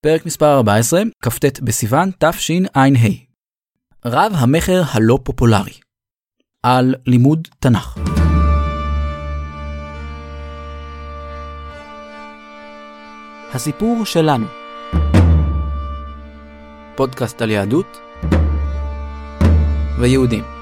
פרק מספר 14, כ"ט בסיוון תשע"ה. רב המכר הלא פופולרי. על לימוד תנ"ך. הסיפור שלנו. פודקאסט על יהדות ויהודים.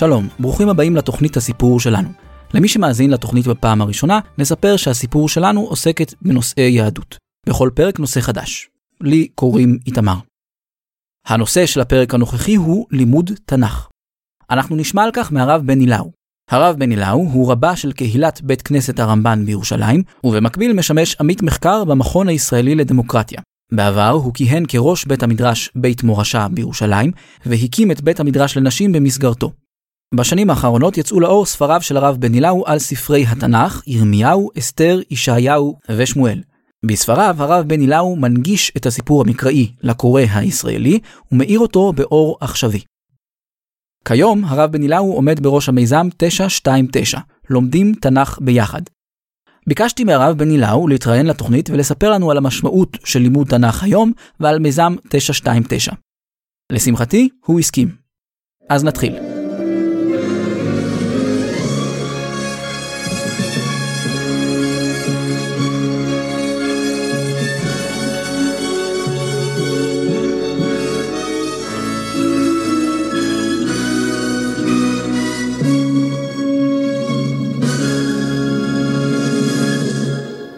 שלום, ברוכים הבאים לתוכנית הסיפור שלנו. למי שמאזין לתוכנית בפעם הראשונה, נספר שהסיפור שלנו עוסקת בנושאי יהדות. בכל פרק נושא חדש. לי קוראים איתמר. הנושא של הפרק הנוכחי הוא לימוד תנ"ך. אנחנו נשמע על כך מהרב בן אילאו. הרב בן אילאו הוא רבה של קהילת בית כנסת הרמב"ן בירושלים, ובמקביל משמש עמית מחקר במכון הישראלי לדמוקרטיה. בעבר הוא כיהן כראש בית המדרש בית מורשה בירושלים, והקים את בית המדרש לנשים במסגרתו. בשנים האחרונות יצאו לאור ספריו של הרב בן אילאו על ספרי התנ"ך, ירמיהו, אסתר, ישעיהו ושמואל. בספריו הרב בן אילאו מנגיש את הסיפור המקראי לקורא הישראלי ומאיר אותו באור עכשווי. כיום הרב בן אילאו עומד בראש המיזם 929, לומדים תנ"ך ביחד. ביקשתי מהרב בן אילאו להתראיין לתוכנית ולספר לנו על המשמעות של לימוד תנ"ך היום ועל מיזם 929. לשמחתי, הוא הסכים. אז נתחיל.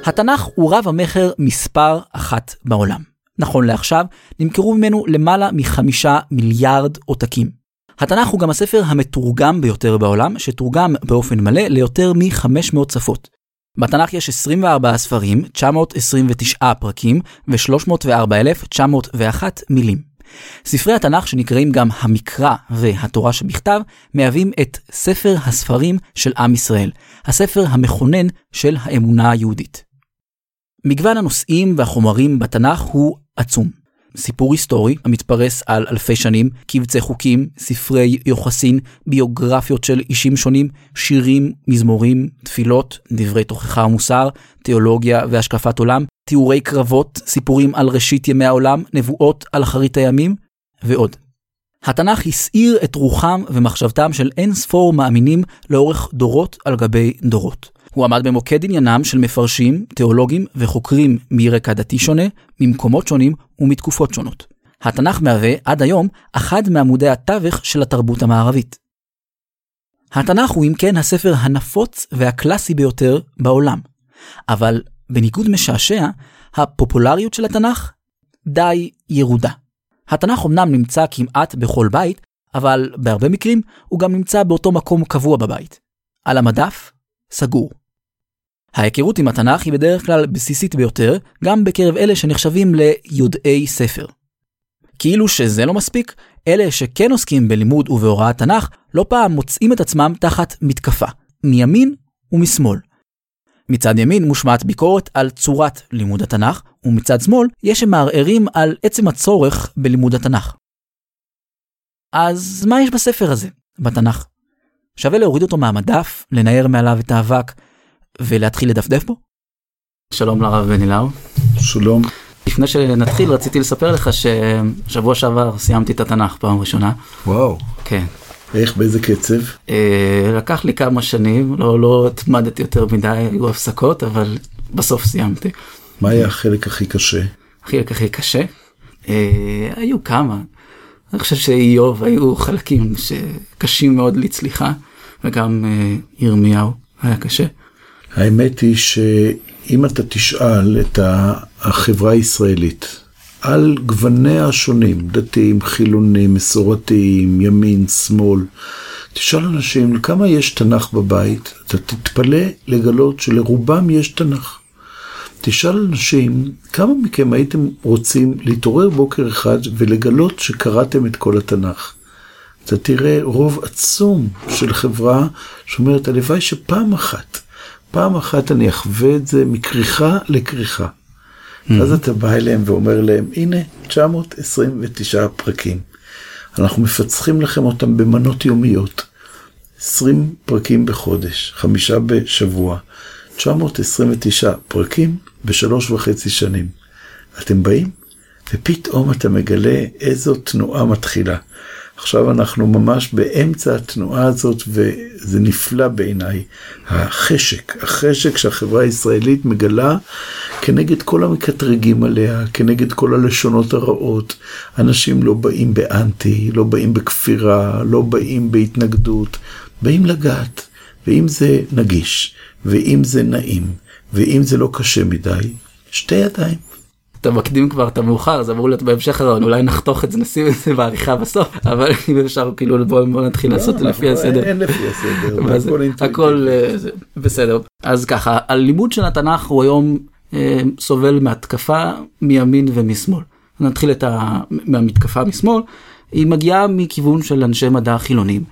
התנ"ך הוא רב המכר מספר אחת בעולם. נכון לעכשיו, נמכרו ממנו למעלה מחמישה מיליארד עותקים. התנ"ך הוא גם הספר המתורגם ביותר בעולם, שתורגם באופן מלא ליותר מ-500 שפות. בתנ"ך יש 24 ספרים, 929 פרקים ו-304,901 מילים. ספרי התנ"ך שנקראים גם המקרא והתורה שבכתב, מהווים את ספר הספרים של עם ישראל, הספר המכונן של האמונה היהודית. מגוון הנושאים והחומרים בתנ"ך הוא עצום. סיפור היסטורי המתפרס על אלפי שנים, קבצי חוקים, ספרי יוחסין, ביוגרפיות של אישים שונים, שירים, מזמורים, תפילות, דברי תוכחה ומוסר, תיאולוגיה והשקפת עולם, תיאורי קרבות, סיפורים על ראשית ימי העולם, נבואות על אחרית הימים, ועוד. התנ"ך הסעיר את רוחם ומחשבתם של אין ספור מאמינים לאורך דורות על גבי דורות. הוא עמד במוקד עניינם של מפרשים, תיאולוגים וחוקרים מרקע דתי שונה, ממקומות שונים ומתקופות שונות. התנ"ך מהווה, עד היום, אחד מעמודי התווך של התרבות המערבית. התנ"ך הוא אם כן הספר הנפוץ והקלאסי ביותר בעולם. אבל בניגוד משעשע, הפופולריות של התנ"ך די ירודה. התנ"ך אמנם נמצא כמעט בכל בית, אבל בהרבה מקרים הוא גם נמצא באותו מקום קבוע בבית. על המדף, סגור. ההיכרות עם התנ"ך היא בדרך כלל בסיסית ביותר, גם בקרב אלה שנחשבים ליודעי ספר. כאילו שזה לא מספיק, אלה שכן עוסקים בלימוד ובהוראת תנ"ך, לא פעם מוצאים את עצמם תחת מתקפה, מימין ומשמאל. מצד ימין מושמעת ביקורת על צורת לימוד התנ"ך, ומצד שמאל יש שמערערים על עצם הצורך בלימוד התנ"ך. אז מה יש בספר הזה, בתנ"ך? שווה להוריד אותו מהמדף, לנער מעליו את האבק, ולהתחיל לדפדף בו? שלום לרב בן אילאו. שלום. לפני שנתחיל רציתי לספר לך ששבוע שעבר סיימתי את התנ"ך פעם ראשונה. וואו. כן. איך, באיזה קצב? אה, לקח לי כמה שנים, לא, לא התמדתי יותר מדי, היו הפסקות, אבל בסוף סיימתי. מה היה החלק הכי קשה? החלק הכי קשה? אה, היו כמה. אני חושב שאיוב היו חלקים שקשים מאוד לצליחה, וגם אה, ירמיהו היה קשה. האמת היא שאם אתה תשאל את החברה הישראלית על גווניה השונים, דתיים, חילונים, מסורתיים, ימין, שמאל, תשאל אנשים כמה יש תנ"ך בבית, אתה תתפלא לגלות שלרובם יש תנ"ך. תשאל אנשים, כמה מכם הייתם רוצים להתעורר בוקר אחד ולגלות שקראתם את כל התנ"ך? אתה תראה רוב עצום של חברה שאומרת, הלוואי שפעם אחת פעם אחת אני אחווה את זה מכריכה לכריכה. אז אתה בא אליהם ואומר להם, הנה 929 פרקים. אנחנו מפצחים לכם אותם במנות יומיות. 20 פרקים בחודש, חמישה בשבוע, 929 פרקים בשלוש וחצי שנים. אתם באים, ופתאום אתה מגלה איזו תנועה מתחילה. עכשיו אנחנו ממש באמצע התנועה הזאת, וזה נפלא בעיניי. החשק, החשק שהחברה הישראלית מגלה כנגד כל המקטרגים עליה, כנגד כל הלשונות הרעות. אנשים לא באים באנטי, לא באים בכפירה, לא באים בהתנגדות, באים לגעת. ואם זה נגיש, ואם זה נעים, ואם זה לא קשה מדי, שתי ידיים. אתה מקדים כבר את המאוחר זה אמור להיות בהמשך הרעיון אולי נחתוך את זה נשים את זה בעריכה בסוף אבל אם אפשר כאילו בוא נתחיל לא, לעשות לפי הסדר. אין לפי הסדר, הכל אה, בסדר אז ככה הלימוד של התנ"ך הוא היום אה, סובל מהתקפה מימין ומשמאל. נתחיל את ה... מהמתקפה משמאל היא מגיעה מכיוון של אנשי מדע חילונים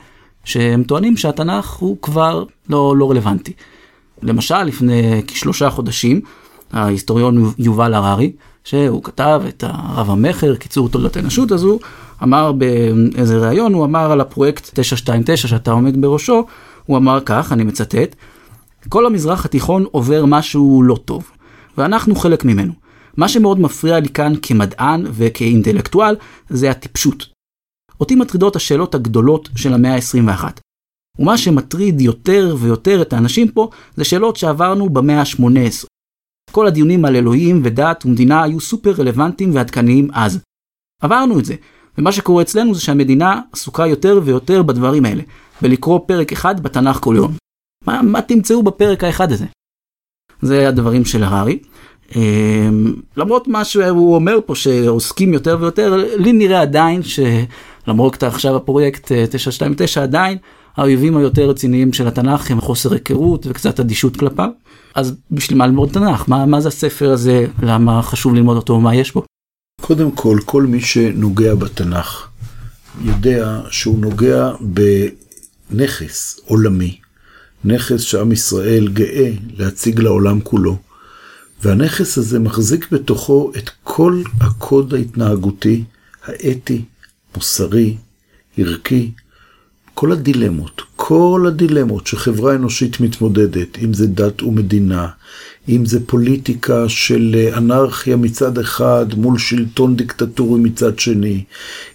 שהם טוענים שהתנ"ך הוא כבר לא, לא רלוונטי. למשל לפני כשלושה חודשים ההיסטוריון יובל הררי שהוא כתב את הרב המכר קיצור תולדות האנושות אז הוא אמר באיזה ראיון הוא אמר על הפרויקט 929 שאתה עומד בראשו הוא אמר כך אני מצטט כל המזרח התיכון עובר משהו לא טוב ואנחנו חלק ממנו. מה שמאוד מפריע לי כאן כמדען וכאינטלקטואל זה הטיפשות. אותי מטרידות השאלות הגדולות של המאה ה-21. ומה שמטריד יותר ויותר את האנשים פה זה שאלות שעברנו במאה ה-18. כל הדיונים על אלוהים ודת ומדינה היו סופר רלוונטיים ועדכניים אז. עברנו את זה, ומה שקורה אצלנו זה שהמדינה עסוקה יותר ויותר בדברים האלה, בלקרוא פרק אחד בתנ"ך כל יום. מה, מה תמצאו בפרק האחד הזה? זה הדברים של הררי. אמ, למרות מה שהוא אומר פה שעוסקים יותר ויותר, לי נראה עדיין שלמרות עכשיו הפרויקט אה, 929 עדיין האויבים היותר רציניים של התנ"ך הם חוסר היכרות וקצת אדישות כלפיו. אז בשביל מה ללמוד תנ"ך? מה, מה זה הספר הזה? למה חשוב ללמוד אותו? מה יש בו? קודם כל, כל מי שנוגע בתנ"ך יודע שהוא נוגע בנכס עולמי, נכס שעם ישראל גאה להציג לעולם כולו, והנכס הזה מחזיק בתוכו את כל הקוד ההתנהגותי, האתי, מוסרי, ערכי, כל הדילמות, כל הדילמות שחברה אנושית מתמודדת, אם זה דת ומדינה, אם זה פוליטיקה של אנרכיה מצד אחד מול שלטון דיקטטורי מצד שני,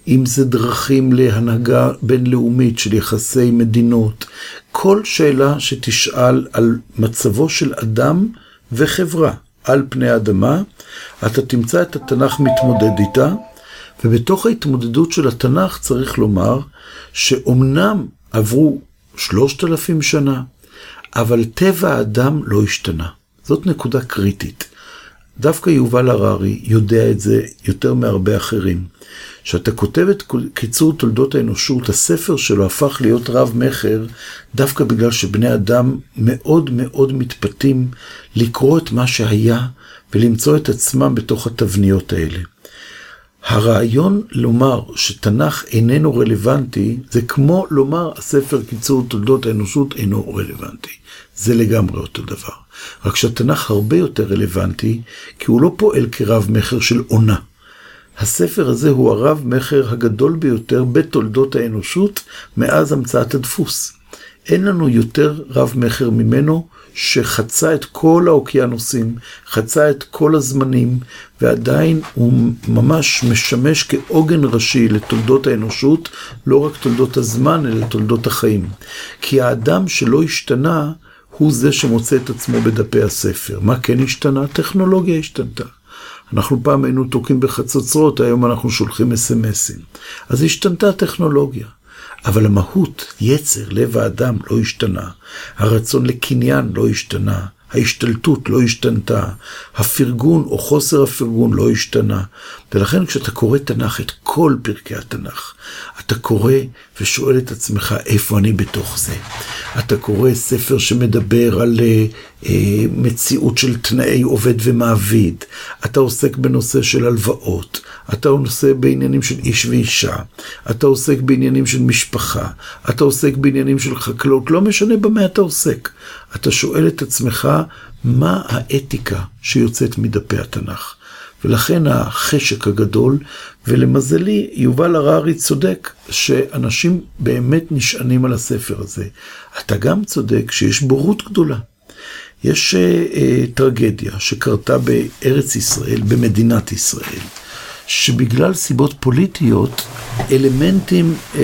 אם זה דרכים להנהגה בינלאומית של יחסי מדינות, כל שאלה שתשאל על מצבו של אדם וחברה על פני האדמה, אתה תמצא את התנ"ך מתמודד איתה, ובתוך ההתמודדות של התנ"ך צריך לומר שאומנם עברו שלושת אלפים שנה, אבל טבע האדם לא השתנה. זאת נקודה קריטית. דווקא יובל הררי יודע את זה יותר מהרבה אחרים. כשאתה כותב את קיצור תולדות האנושות, הספר שלו הפך להיות רב-מכר דווקא בגלל שבני אדם מאוד מאוד מתפתים לקרוא את מה שהיה ולמצוא את עצמם בתוך התבניות האלה. הרעיון לומר שתנ"ך איננו רלוונטי, זה כמו לומר הספר קיצור תולדות האנושות אינו רלוונטי. זה לגמרי אותו דבר. רק שהתנ"ך הרבה יותר רלוונטי, כי הוא לא פועל כרב מכר של עונה. הספר הזה הוא הרב מכר הגדול ביותר בתולדות האנושות מאז המצאת הדפוס. אין לנו יותר רב מכר ממנו שחצה את כל האוקיינוסים, חצה את כל הזמנים, ועדיין הוא ממש משמש כעוגן ראשי לתולדות האנושות, לא רק תולדות הזמן, אלא תולדות החיים. כי האדם שלא השתנה, הוא זה שמוצא את עצמו בדפי הספר. מה כן השתנה? הטכנולוגיה השתנתה. אנחנו פעם היינו תוקעים בחצוצרות, היום אנחנו שולחים אס.אם.אסים. אז השתנתה הטכנולוגיה. אבל המהות, יצר, לב האדם, לא השתנה. הרצון לקניין לא השתנה. ההשתלטות לא השתנתה. הפרגון או חוסר הפרגון לא השתנה. ולכן כשאתה קורא תנ"ך, את כל פרקי התנ"ך, אתה קורא ושואל את עצמך איפה אני בתוך זה. אתה קורא ספר שמדבר על אה, אה, מציאות של תנאי עובד ומעביד. אתה עוסק בנושא של הלוואות. אתה עוסק בעניינים של איש ואישה. אתה עוסק בעניינים של משפחה. אתה עוסק בעניינים של חקלאות. לא משנה במה אתה עוסק. אתה שואל את עצמך, מה האתיקה שיוצאת מדפי התנ"ך? ולכן החשק הגדול, ולמזלי, יובל הררי צודק, שאנשים באמת נשענים על הספר הזה. אתה גם צודק שיש בורות גדולה. יש uh, טרגדיה שקרתה בארץ ישראל, במדינת ישראל, שבגלל סיבות פוליטיות, אלמנטים uh,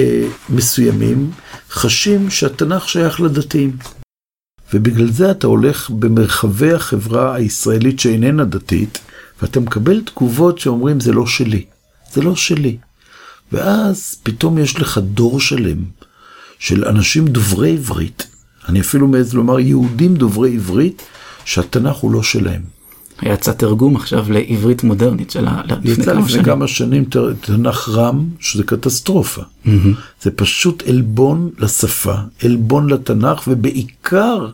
מסוימים חשים שהתנ"ך שייך לדתיים. ובגלל זה אתה הולך במרחבי החברה הישראלית שאיננה דתית, ואתה מקבל תגובות שאומרים זה לא שלי, זה לא שלי. ואז פתאום יש לך דור שלם של אנשים דוברי עברית, אני אפילו מעז לומר יהודים דוברי עברית, שהתנ"ך הוא לא שלהם. יצא תרגום עכשיו לעברית מודרנית של לפני יצא לפני שנים. כמה שנים תנ"ך רם, שזה קטסטרופה. זה פשוט עלבון לשפה, עלבון לתנ"ך, ובעיקר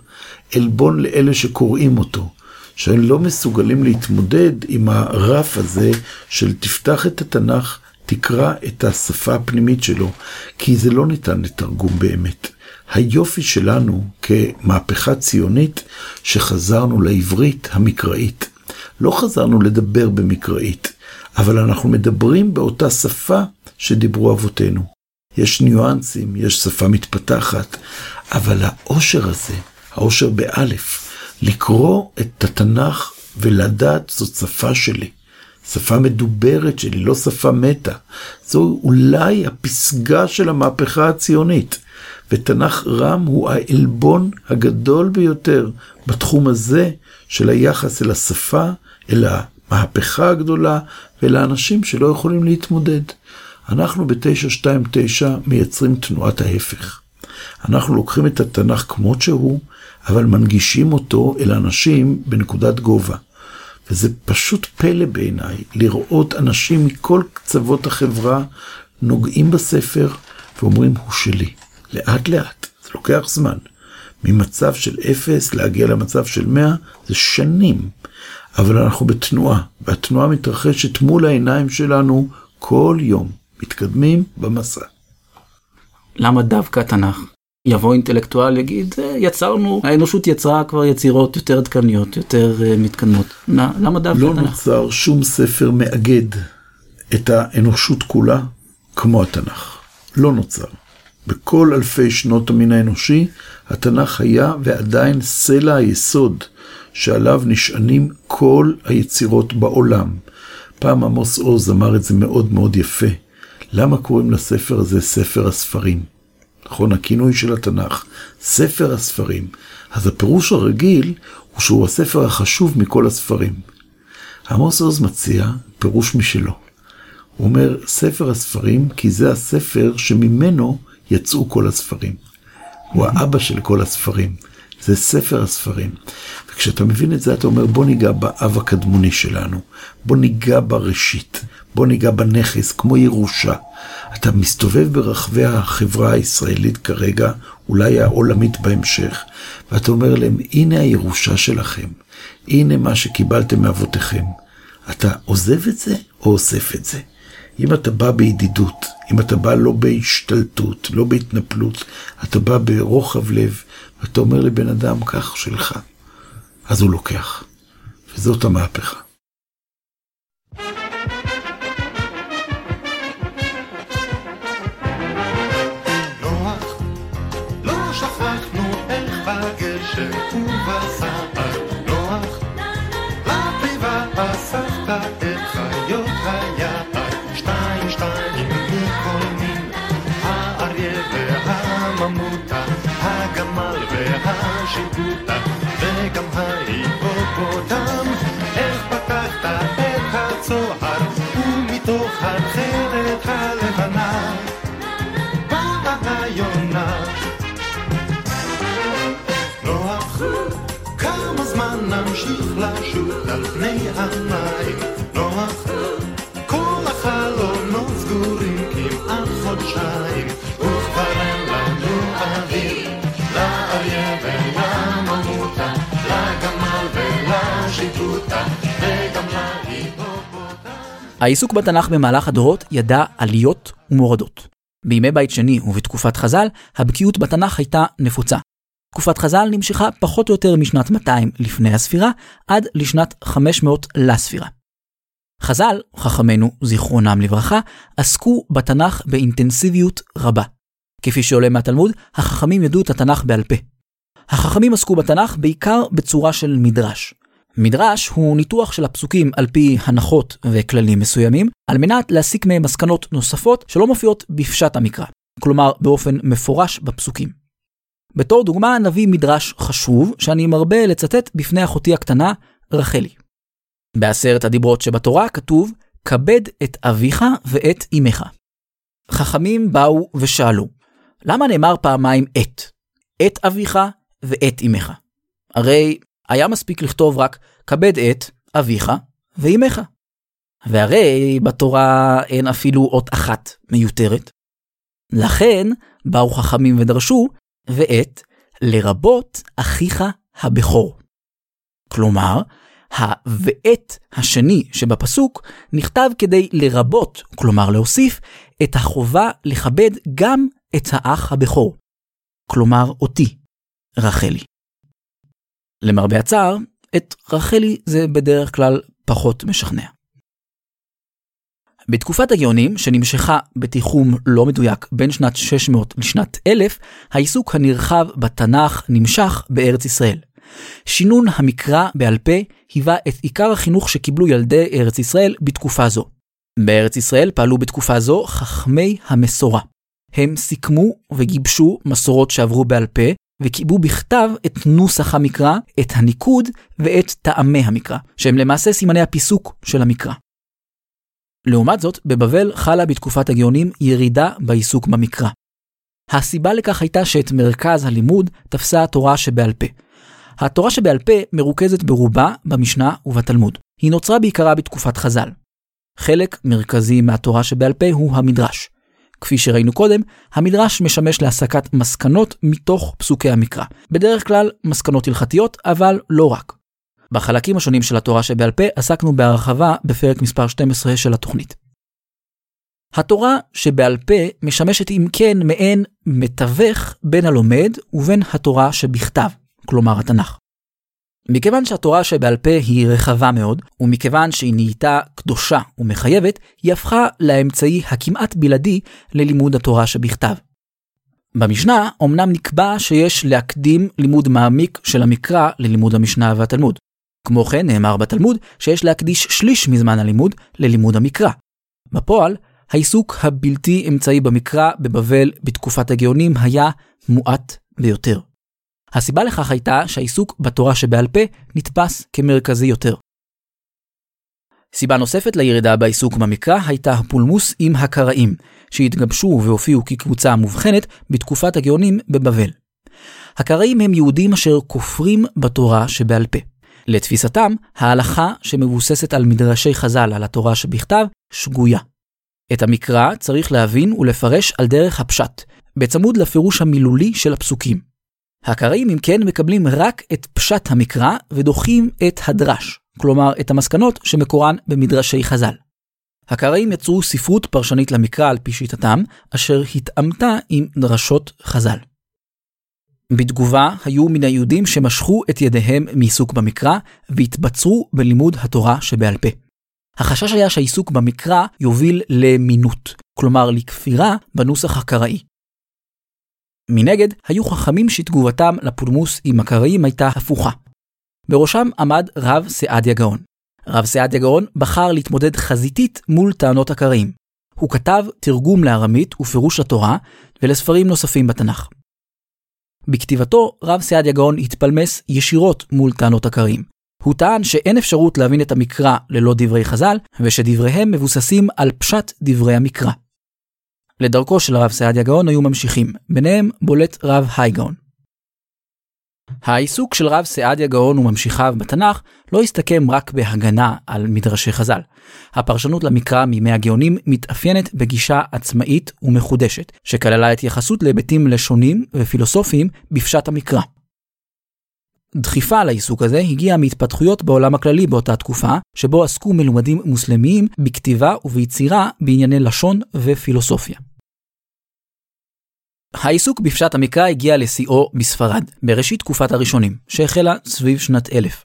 עלבון לאלה שקוראים אותו. שהם לא מסוגלים להתמודד עם הרף הזה של תפתח את התנ"ך, תקרא את השפה הפנימית שלו, כי זה לא ניתן לתרגום באמת. היופי שלנו כמהפכה ציונית, שחזרנו לעברית המקראית. לא חזרנו לדבר במקראית, אבל אנחנו מדברים באותה שפה שדיברו אבותינו. יש ניואנסים, יש שפה מתפתחת, אבל העושר הזה, העושר באלף, לקרוא את התנ"ך ולדעת זאת שפה שלי. שפה מדוברת שלי, לא שפה מתה. זו אולי הפסגה של המהפכה הציונית. ותנ"ך רם הוא העלבון הגדול ביותר בתחום הזה של היחס אל השפה, אל המהפכה הגדולה ואל האנשים שלא יכולים להתמודד. אנחנו ב-929 מייצרים תנועת ההפך. אנחנו לוקחים את התנ"ך כמות שהוא, אבל מנגישים אותו אל אנשים בנקודת גובה. וזה פשוט פלא בעיניי לראות אנשים מכל קצוות החברה נוגעים בספר ואומרים הוא שלי. לאט לאט, זה לוקח זמן. ממצב של אפס להגיע למצב של מאה זה שנים. אבל אנחנו בתנועה, והתנועה מתרחשת מול העיניים שלנו כל יום. מתקדמים במסע. למה דווקא התנ"ך? יבוא אינטלקטואל יגיד, "אה, יצרנו, האנושות יצרה כבר יצירות יותר עדכניות, יותר uh, מתקדמות. מה- למה דווקא לא התנ"ך? נוצר שום ספר מאגד את האנושות כולה כמו התנ"ך. לא נוצר. בכל אלפי שנות המין האנושי, התנ"ך היה ועדיין סלע היסוד שעליו נשענים כל היצירות בעולם. פעם עמוס עוז אמר את זה מאוד מאוד יפה. למה קוראים לספר הזה ספר הספרים? נכון, הכינוי של התנ"ך, ספר הספרים. אז הפירוש הרגיל הוא שהוא הספר החשוב מכל הספרים. עמוס עוז מציע פירוש משלו. הוא אומר, ספר הספרים, כי זה הספר שממנו יצאו כל הספרים. הוא האבא של כל הספרים. זה ספר הספרים. וכשאתה מבין את זה, אתה אומר, בוא ניגע באב הקדמוני שלנו. בוא ניגע בראשית. בוא ניגע בנכס, כמו ירושה. אתה מסתובב ברחבי החברה הישראלית כרגע, אולי העולמית בהמשך, ואתה אומר להם, הנה הירושה שלכם. הנה מה שקיבלתם מאבותיכם. אתה עוזב את זה או אוסף את זה? אם אתה בא בידידות, אם אתה בא לא בהשתלטות, לא בהתנפלות, אתה בא ברוחב לב, ואתה אומר לבן אדם, כך שלך, אז הוא לוקח. וזאת המהפכה. לשוט על פני המים? נוח, כל החלונות סגורים כמעט חודשיים, וכבר אין לנו אוויר, לאריה ולממותה, לגמל להיפופוטם. העיסוק בתנ"ך במהלך הדורות ידע עליות ומורדות. בימי בית שני ובתקופת חז"ל, הבקיאות בתנ"ך הייתה נפוצה. תקופת חז"ל נמשכה פחות או יותר משנת 200 לפני הספירה עד לשנת 500 לספירה. חז"ל, חכמינו, זיכרונם לברכה, עסקו בתנ"ך באינטנסיביות רבה. כפי שעולה מהתלמוד, החכמים ידעו את התנ"ך בעל פה. החכמים עסקו בתנ"ך בעיקר בצורה של מדרש. מדרש הוא ניתוח של הפסוקים על פי הנחות וכללים מסוימים, על מנת להסיק מהם מסקנות נוספות שלא מופיעות בפשט המקרא, כלומר באופן מפורש בפסוקים. בתור דוגמה נביא מדרש חשוב שאני מרבה לצטט בפני אחותי הקטנה, רחלי. בעשרת הדיברות שבתורה כתוב, כבד את אביך ואת אמך. חכמים באו ושאלו, למה נאמר פעמיים את? את אביך ואת אמך. הרי היה מספיק לכתוב רק כבד את אביך ואמך. והרי בתורה אין אפילו אות אחת מיותרת. לכן באו חכמים ודרשו, ואת לרבות אחיך הבכור. כלומר, ה"ואת" השני שבפסוק נכתב כדי לרבות, כלומר להוסיף, את החובה לכבד גם את האח הבכור. כלומר אותי, רחלי. למרבה הצער, את רחלי זה בדרך כלל פחות משכנע. בתקופת הגאונים, שנמשכה בתיחום לא מדויק בין שנת 600 לשנת 1000, העיסוק הנרחב בתנ"ך נמשך בארץ ישראל. שינון המקרא בעל פה היווה את עיקר החינוך שקיבלו ילדי ארץ ישראל בתקופה זו. בארץ ישראל פעלו בתקופה זו חכמי המסורה. הם סיכמו וגיבשו מסורות שעברו בעל פה, וקיבלו בכתב את נוסח המקרא, את הניקוד ואת טעמי המקרא, שהם למעשה סימני הפיסוק של המקרא. לעומת זאת, בבבל חלה בתקופת הגאונים ירידה בעיסוק במקרא. הסיבה לכך הייתה שאת מרכז הלימוד תפסה התורה שבעל פה. התורה שבעל פה מרוכזת ברובה במשנה ובתלמוד. היא נוצרה בעיקרה בתקופת חז"ל. חלק מרכזי מהתורה שבעל פה הוא המדרש. כפי שראינו קודם, המדרש משמש להסקת מסקנות מתוך פסוקי המקרא. בדרך כלל מסקנות הלכתיות, אבל לא רק. בחלקים השונים של התורה שבעל פה עסקנו בהרחבה בפרק מספר 12 של התוכנית. התורה שבעל פה משמשת אם כן מעין מתווך בין הלומד ובין התורה שבכתב, כלומר התנ"ך. מכיוון שהתורה שבעל פה היא רחבה מאוד, ומכיוון שהיא נהייתה קדושה ומחייבת, היא הפכה לאמצעי הכמעט בלעדי ללימוד התורה שבכתב. במשנה אמנם נקבע שיש להקדים לימוד מעמיק של המקרא ללימוד המשנה והתלמוד. כמו כן נאמר בתלמוד שיש להקדיש שליש מזמן הלימוד ללימוד המקרא. בפועל, העיסוק הבלתי אמצעי במקרא בבבל בתקופת הגאונים היה מועט ביותר. הסיבה לכך הייתה שהעיסוק בתורה שבעל פה נתפס כמרכזי יותר. סיבה נוספת לירידה בעיסוק במקרא הייתה הפולמוס עם הקראים, שהתגבשו והופיעו כקבוצה מובחנת בתקופת הגאונים בבבל. הקראים הם יהודים אשר כופרים בתורה שבעל פה. לתפיסתם, ההלכה שמבוססת על מדרשי חז"ל על התורה שבכתב, שגויה. את המקרא צריך להבין ולפרש על דרך הפשט, בצמוד לפירוש המילולי של הפסוקים. הקראים אם כן מקבלים רק את פשט המקרא ודוחים את הדרש, כלומר את המסקנות שמקורן במדרשי חז"ל. הקראים יצרו ספרות פרשנית למקרא על פי שיטתם, אשר התאמתה עם דרשות חז"ל. בתגובה, היו מן היהודים שמשכו את ידיהם מעיסוק במקרא, והתבצרו בלימוד התורה שבעל פה. החשש היה שהעיסוק במקרא יוביל למינות, כלומר לכפירה בנוסח הקראי. מנגד, היו חכמים שתגובתם לפולמוס עם הקראים הייתה הפוכה. בראשם עמד רב סעדיה גאון. רב סעדיה גאון בחר להתמודד חזיתית מול טענות הקראים. הוא כתב תרגום לארמית ופירוש לתורה ולספרים נוספים בתנ"ך. בכתיבתו, רב סעדיה גאון התפלמס ישירות מול טענות הקראים. הוא טען שאין אפשרות להבין את המקרא ללא דברי חז"ל, ושדבריהם מבוססים על פשט דברי המקרא. לדרכו של הרב סעדיה גאון היו ממשיכים, ביניהם בולט רב היי גאון. העיסוק של רב סעדיה גאון וממשיכיו בתנ"ך לא הסתכם רק בהגנה על מדרשי חז"ל. הפרשנות למקרא מימי הגאונים מתאפיינת בגישה עצמאית ומחודשת, שכללה התייחסות להיבטים לשוניים ופילוסופיים בפשט המקרא. דחיפה לעיסוק הזה הגיעה מהתפתחויות בעולם הכללי באותה תקופה, שבו עסקו מלומדים מוסלמיים בכתיבה וביצירה בענייני לשון ופילוסופיה. העיסוק בפשט המקרא הגיע לשיאו בספרד, בראשית תקופת הראשונים, שהחלה סביב שנת אלף.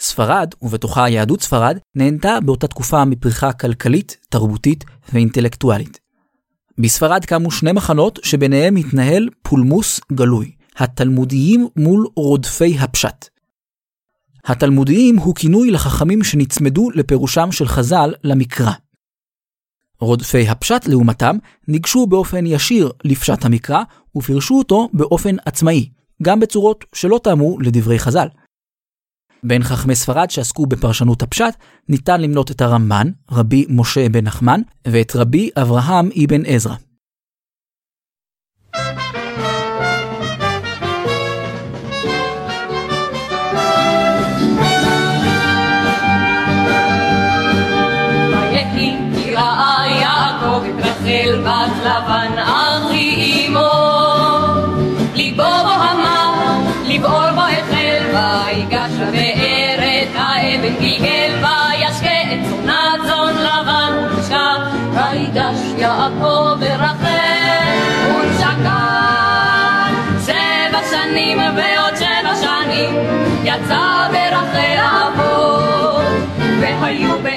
ספרד, ובתוכה יהדות ספרד, נהנתה באותה תקופה מפריחה כלכלית, תרבותית ואינטלקטואלית. בספרד קמו שני מחנות שביניהם התנהל פולמוס גלוי, התלמודיים מול רודפי הפשט. התלמודיים הוא כינוי לחכמים שנצמדו לפירושם של חז"ל למקרא. רודפי הפשט, לעומתם, ניגשו באופן ישיר לפשט המקרא ופירשו אותו באופן עצמאי, גם בצורות שלא טעמו לדברי חז"ל. בין חכמי ספרד שעסקו בפרשנות הפשט, ניתן למנות את הרמב"ן, רבי משה בן נחמן, ואת רבי אברהם אבן עזרא. רחל בת לבן אחי אמו. ליבו בו המר, לבעור בו החל ויגש לבאר את האבן גלגל וישקה את צונת צאן לבן ונשקע ויגש יעקב ורחל ונשקע שבע שנים ועוד שבע שנים יצא ברחל לעבוד והיו בעיניו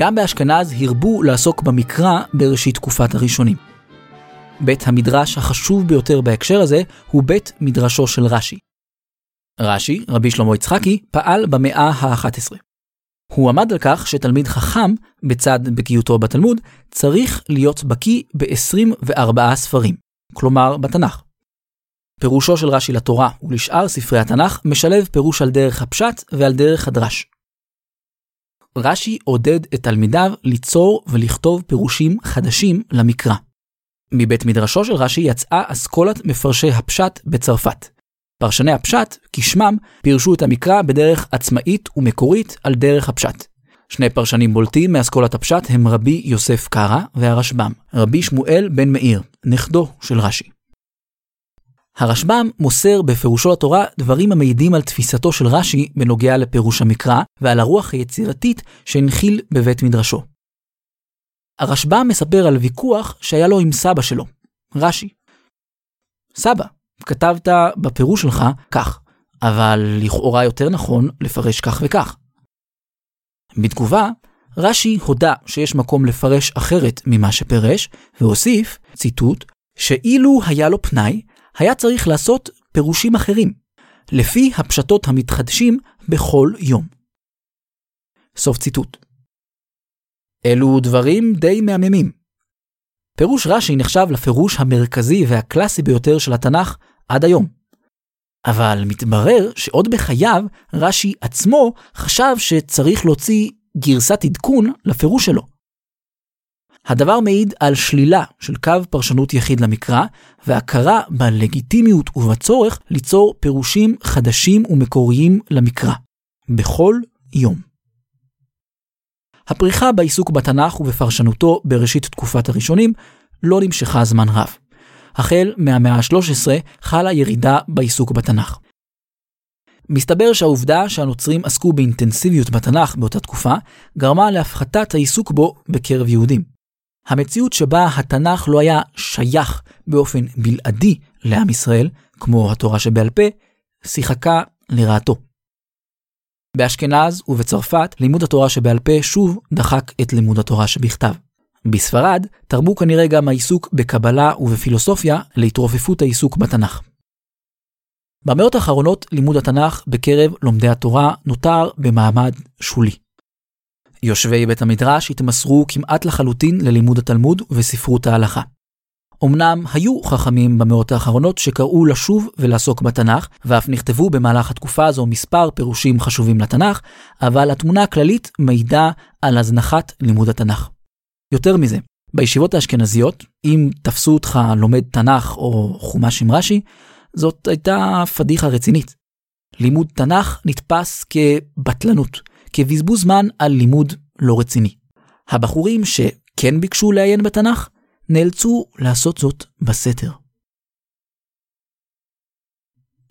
גם באשכנז הרבו לעסוק במקרא בראשית תקופת הראשונים. בית המדרש החשוב ביותר בהקשר הזה הוא בית מדרשו של רש"י. רש"י, רבי שלמה יצחקי, פעל במאה ה-11. הוא עמד על כך שתלמיד חכם, בצד בקיאותו בתלמוד, צריך להיות בקיא ב-24 ספרים, כלומר בתנ"ך. פירושו של רש"י לתורה ולשאר ספרי התנ"ך משלב פירוש על דרך הפשט ועל דרך הדרש. רש"י עודד את תלמידיו ליצור ולכתוב פירושים חדשים למקרא. מבית מדרשו של רש"י יצאה אסכולת מפרשי הפשט בצרפת. פרשני הפשט, כשמם, פירשו את המקרא בדרך עצמאית ומקורית על דרך הפשט. שני פרשנים בולטים מאסכולת הפשט הם רבי יוסף קרא והרשב"ם, רבי שמואל בן מאיר, נכדו של רש"י. הרשב"ם מוסר בפירושו לתורה דברים המעידים על תפיסתו של רש"י בנוגע לפירוש המקרא ועל הרוח היצירתית שהנחיל בבית מדרשו. הרשב"ם מספר על ויכוח שהיה לו עם סבא שלו, רש"י. סבא, כתבת בפירוש שלך כך, אבל לכאורה יותר נכון לפרש כך וכך. בתגובה, רש"י הודה שיש מקום לפרש אחרת ממה שפירש, והוסיף, ציטוט, שאילו היה לו פנאי, היה צריך לעשות פירושים אחרים, לפי הפשטות המתחדשים בכל יום. סוף ציטוט. אלו דברים די מהממים. פירוש רש"י נחשב לפירוש המרכזי והקלאסי ביותר של התנ"ך עד היום. אבל מתברר שעוד בחייו רש"י עצמו חשב שצריך להוציא גרסת עדכון לפירוש שלו. הדבר מעיד על שלילה של קו פרשנות יחיד למקרא, והכרה בלגיטימיות ובצורך ליצור פירושים חדשים ומקוריים למקרא, בכל יום. הפריחה בעיסוק בתנ"ך ובפרשנותו בראשית תקופת הראשונים לא נמשכה זמן רב. החל מהמאה ה-13 חלה ירידה בעיסוק בתנ"ך. מסתבר שהעובדה שהנוצרים עסקו באינטנסיביות בתנ"ך באותה תקופה, גרמה להפחתת העיסוק בו בקרב יהודים. המציאות שבה התנ"ך לא היה שייך באופן בלעדי לעם ישראל, כמו התורה שבעל פה, שיחקה לרעתו. באשכנז ובצרפת לימוד התורה שבעל פה שוב דחק את לימוד התורה שבכתב. בספרד תרבו כנראה גם העיסוק בקבלה ובפילוסופיה להתרופפות העיסוק בתנ"ך. במאות האחרונות לימוד התנ"ך בקרב לומדי התורה נותר במעמד שולי. יושבי בית המדרש התמסרו כמעט לחלוטין ללימוד התלמוד וספרות ההלכה. אמנם היו חכמים במאות האחרונות שקראו לשוב ולעסוק בתנ"ך, ואף נכתבו במהלך התקופה הזו מספר פירושים חשובים לתנ"ך, אבל התמונה הכללית מעידה על הזנחת לימוד התנ"ך. יותר מזה, בישיבות האשכנזיות, אם תפסו אותך לומד תנ"ך או חומש עם רש"י, זאת הייתה פדיחה רצינית. לימוד תנ"ך נתפס כבטלנות, כבזבוז זמן על לימוד לא רציני. הבחורים שכן ביקשו לעיין בתנ"ך, נאלצו לעשות זאת בסתר.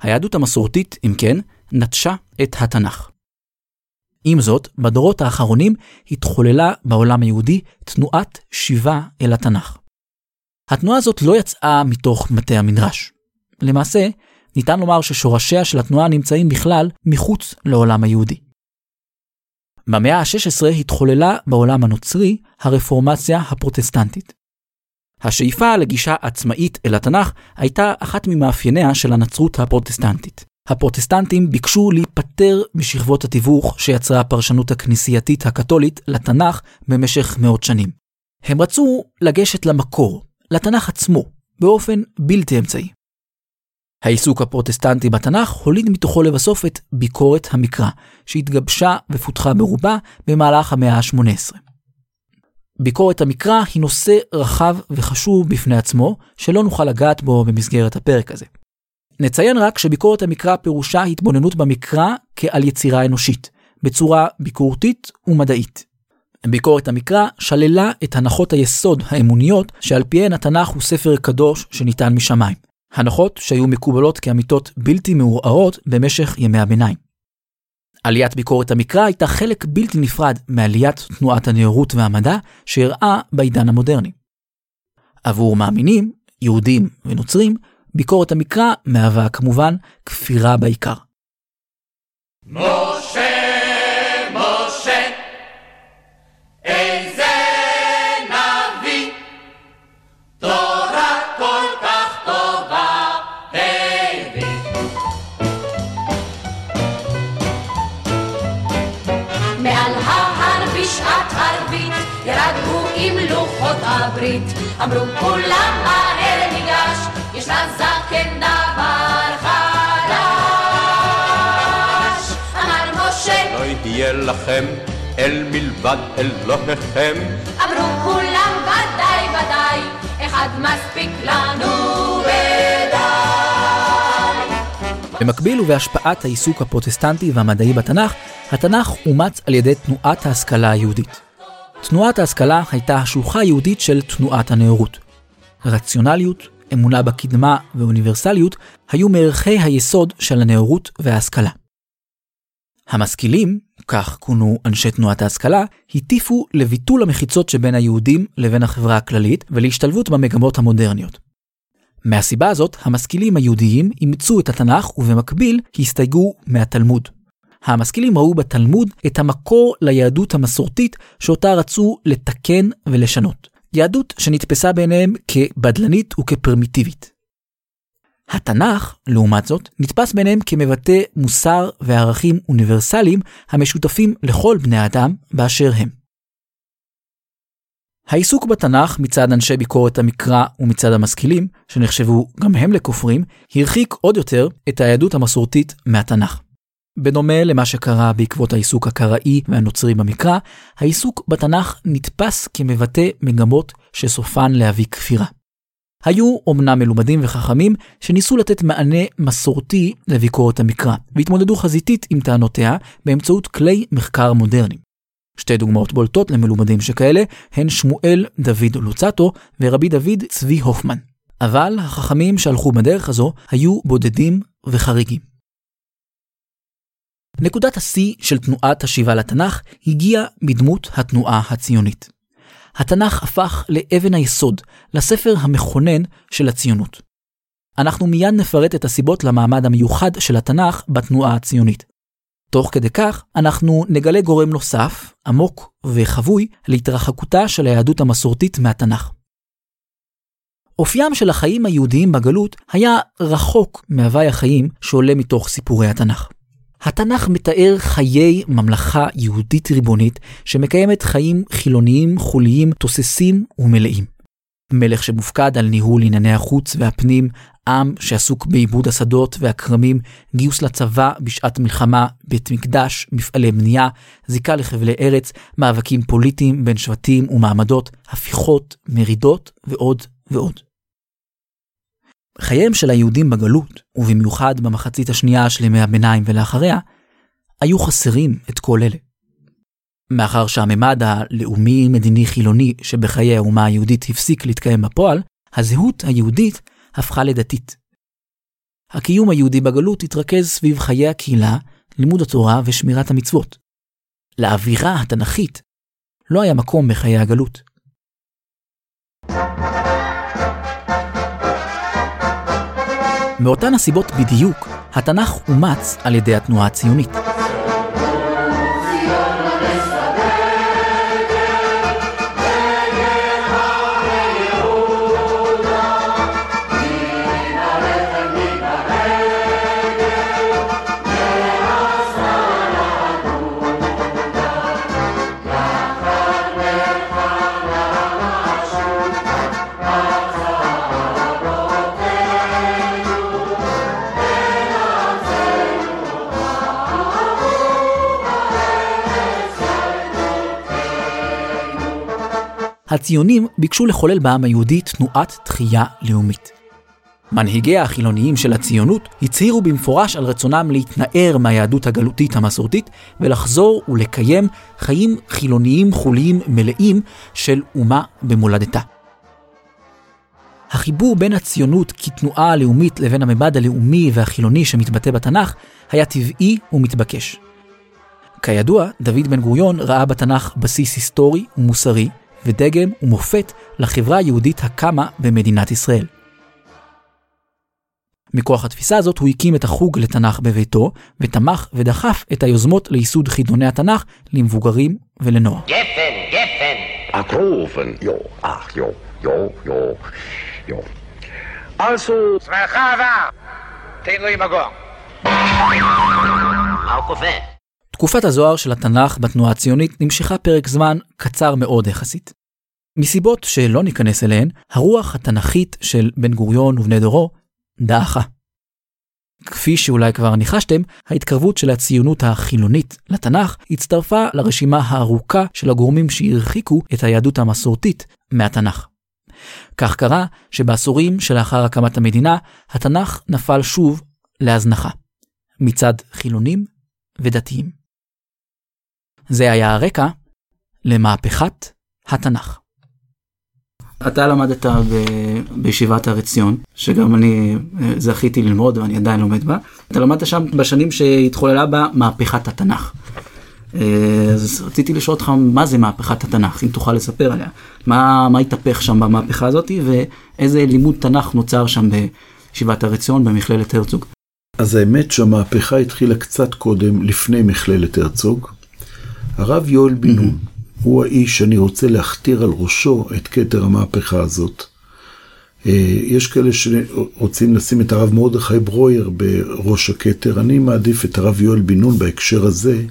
היהדות המסורתית, אם כן, נטשה את התנ"ך. עם זאת, בדורות האחרונים התחוללה בעולם היהודי תנועת שיבה אל התנ"ך. התנועה הזאת לא יצאה מתוך מטה המדרש. למעשה, ניתן לומר ששורשיה של התנועה נמצאים בכלל מחוץ לעולם היהודי. במאה ה-16 התחוללה בעולם הנוצרי הרפורמציה הפרוטסטנטית. השאיפה לגישה עצמאית אל התנ"ך הייתה אחת ממאפייניה של הנצרות הפרוטסטנטית. הפרוטסטנטים ביקשו להיפטר משכבות התיווך שיצרה הפרשנות הכנסייתית הקתולית לתנ"ך במשך מאות שנים. הם רצו לגשת למקור, לתנ"ך עצמו, באופן בלתי אמצעי. העיסוק הפרוטסטנטי בתנ"ך הוליד מתוכו לבסוף את ביקורת המקרא, שהתגבשה ופותחה ברובה במהלך המאה ה-18. ביקורת המקרא היא נושא רחב וחשוב בפני עצמו, שלא נוכל לגעת בו במסגרת הפרק הזה. נציין רק שביקורת המקרא פירושה התבוננות במקרא כעל יצירה אנושית, בצורה ביקורתית ומדעית. ביקורת המקרא שללה את הנחות היסוד האמוניות שעל פיהן התנ"ך הוא ספר קדוש שניתן משמיים. הנחות שהיו מקובלות כאמיתות בלתי מעורערות במשך ימי הביניים. עליית ביקורת המקרא הייתה חלק בלתי נפרד מעליית תנועת הנאורות והמדע שאירעה בעידן המודרני. עבור מאמינים, יהודים ונוצרים, ביקורת המקרא מהווה כמובן כפירה בעיקר. משה, הברית. אמרו כולם מהר ניגש יש לזקן דבר חדש. אמר משה לא יהיה לכם אל מלבד אלוהיכם, אמרו כולם ודאי ודאי אחד מספיק לנו ודי במקביל ובהשפעת העיסוק הפרוטסטנטי והמדעי בתנ"ך, התנ"ך אומץ על ידי תנועת ההשכלה היהודית. תנועת ההשכלה הייתה השלוחה היהודית של תנועת הנאורות. רציונליות, אמונה בקדמה ואוניברסליות היו מערכי היסוד של הנאורות וההשכלה. המשכילים, כך כונו אנשי תנועת ההשכלה, הטיפו לביטול המחיצות שבין היהודים לבין החברה הכללית ולהשתלבות במגמות המודרניות. מהסיבה הזאת, המשכילים היהודיים אימצו את התנ"ך ובמקביל הסתייגו מהתלמוד. המשכילים ראו בתלמוד את המקור ליהדות המסורתית שאותה רצו לתקן ולשנות. יהדות שנתפסה בעיניהם כבדלנית וכפרימיטיבית. התנ"ך, לעומת זאת, נתפס בעיניהם כמבטא מוסר וערכים אוניברסליים המשותפים לכל בני האדם באשר הם. העיסוק בתנ"ך מצד אנשי ביקורת המקרא ומצד המשכילים, שנחשבו גם הם לכופרים, הרחיק עוד יותר את היהדות המסורתית מהתנ"ך. בדומה למה שקרה בעקבות העיסוק הקראי והנוצרי במקרא, העיסוק בתנ"ך נתפס כמבטא מגמות שסופן להביא כפירה. היו אומנם מלומדים וחכמים שניסו לתת מענה מסורתי לביקורת המקרא, והתמודדו חזיתית עם טענותיה באמצעות כלי מחקר מודרניים. שתי דוגמאות בולטות למלומדים שכאלה הן שמואל דוד לוצטו ורבי דוד צבי הופמן. אבל החכמים שהלכו בדרך הזו היו בודדים וחריגים. נקודת השיא של תנועת השיבה לתנ"ך הגיעה בדמות התנועה הציונית. התנ"ך הפך לאבן היסוד, לספר המכונן של הציונות. אנחנו מיד נפרט את הסיבות למעמד המיוחד של התנ"ך בתנועה הציונית. תוך כדי כך, אנחנו נגלה גורם נוסף, עמוק וחבוי, להתרחקותה של היהדות המסורתית מהתנ"ך. אופיים של החיים היהודיים בגלות היה רחוק מהווי החיים שעולה מתוך סיפורי התנ"ך. התנ"ך מתאר חיי ממלכה יהודית ריבונית שמקיימת חיים חילוניים, חוליים, תוססים ומלאים. מלך שמופקד על ניהול ענייני החוץ והפנים, עם שעסוק בעיבוד השדות והכרמים, גיוס לצבא בשעת מלחמה, בית מקדש, מפעלי בנייה, זיקה לחבלי ארץ, מאבקים פוליטיים בין שבטים ומעמדות, הפיכות, מרידות ועוד ועוד. חייהם של היהודים בגלות, ובמיוחד במחצית השנייה של ימי הביניים ולאחריה, היו חסרים את כל אלה. מאחר שהממד הלאומי-מדיני-חילוני שבחיי האומה היהודית הפסיק להתקיים בפועל, הזהות היהודית הפכה לדתית. הקיום היהודי בגלות התרכז סביב חיי הקהילה, לימוד התורה ושמירת המצוות. לאווירה התנ"כית לא היה מקום בחיי הגלות. מאותן הסיבות בדיוק, התנ"ך אומץ על ידי התנועה הציונית. הציונים ביקשו לחולל בעם היהודי תנועת תחייה לאומית. מנהיגי החילוניים של הציונות הצהירו במפורש על רצונם להתנער מהיהדות הגלותית המסורתית ולחזור ולקיים חיים חילוניים חוליים מלאים של אומה במולדתה. החיבור בין הציונות כתנועה לאומית לבין הממד הלאומי והחילוני שמתבטא בתנ"ך היה טבעי ומתבקש. כידוע, דוד בן גוריון ראה בתנ"ך בסיס היסטורי ומוסרי ודגם ומופת לחברה היהודית הקמה במדינת ישראל. מכוח התפיסה הזאת הוא הקים את החוג לתנ"ך בביתו, ותמך ודחף את היוזמות לייסוד חידוני התנ"ך למבוגרים ולנוער. גפן, גפן. Akroven, jo, ach, jo, jo, jo, jo. Also, זמנך עבר. תן לו עם הגור. מה הוא קופא? תקופת הזוהר של התנ"ך בתנועה הציונית נמשכה פרק זמן קצר מאוד יחסית. מסיבות שלא ניכנס אליהן, הרוח התנ"כית של בן גוריון ובני דורו דעכה. כפי שאולי כבר ניחשתם, ההתקרבות של הציונות החילונית לתנ"ך הצטרפה לרשימה הארוכה של הגורמים שהרחיקו את היהדות המסורתית מהתנ"ך. כך קרה שבעשורים שלאחר הקמת המדינה, התנ"ך נפל שוב להזנחה, מצד חילונים ודתיים. זה היה הרקע למהפכת התנ"ך. אתה למדת ב- בישיבת הר עציון, שגם אני אה, זכיתי ללמוד ואני עדיין לומד בה. אתה למדת שם בשנים שהתחוללה בה מהפכת התנ"ך. אה, אז רציתי לשאול אותך מה זה מהפכת התנ"ך, אם תוכל לספר עליה. מה, מה התהפך שם במהפכה הזאת ואיזה לימוד תנ"ך נוצר שם בישיבת הר עציון במכללת הרצוג. אז האמת שהמהפכה התחילה קצת קודם, לפני מכללת הרצוג. הרב יואל בן נון הוא האיש שאני רוצה להכתיר על ראשו את כתר המהפכה הזאת. אה, יש כאלה שרוצים לשים את הרב מרדכי ברויר בראש הכתר, אני מעדיף את הרב יואל בן נון בהקשר הזה.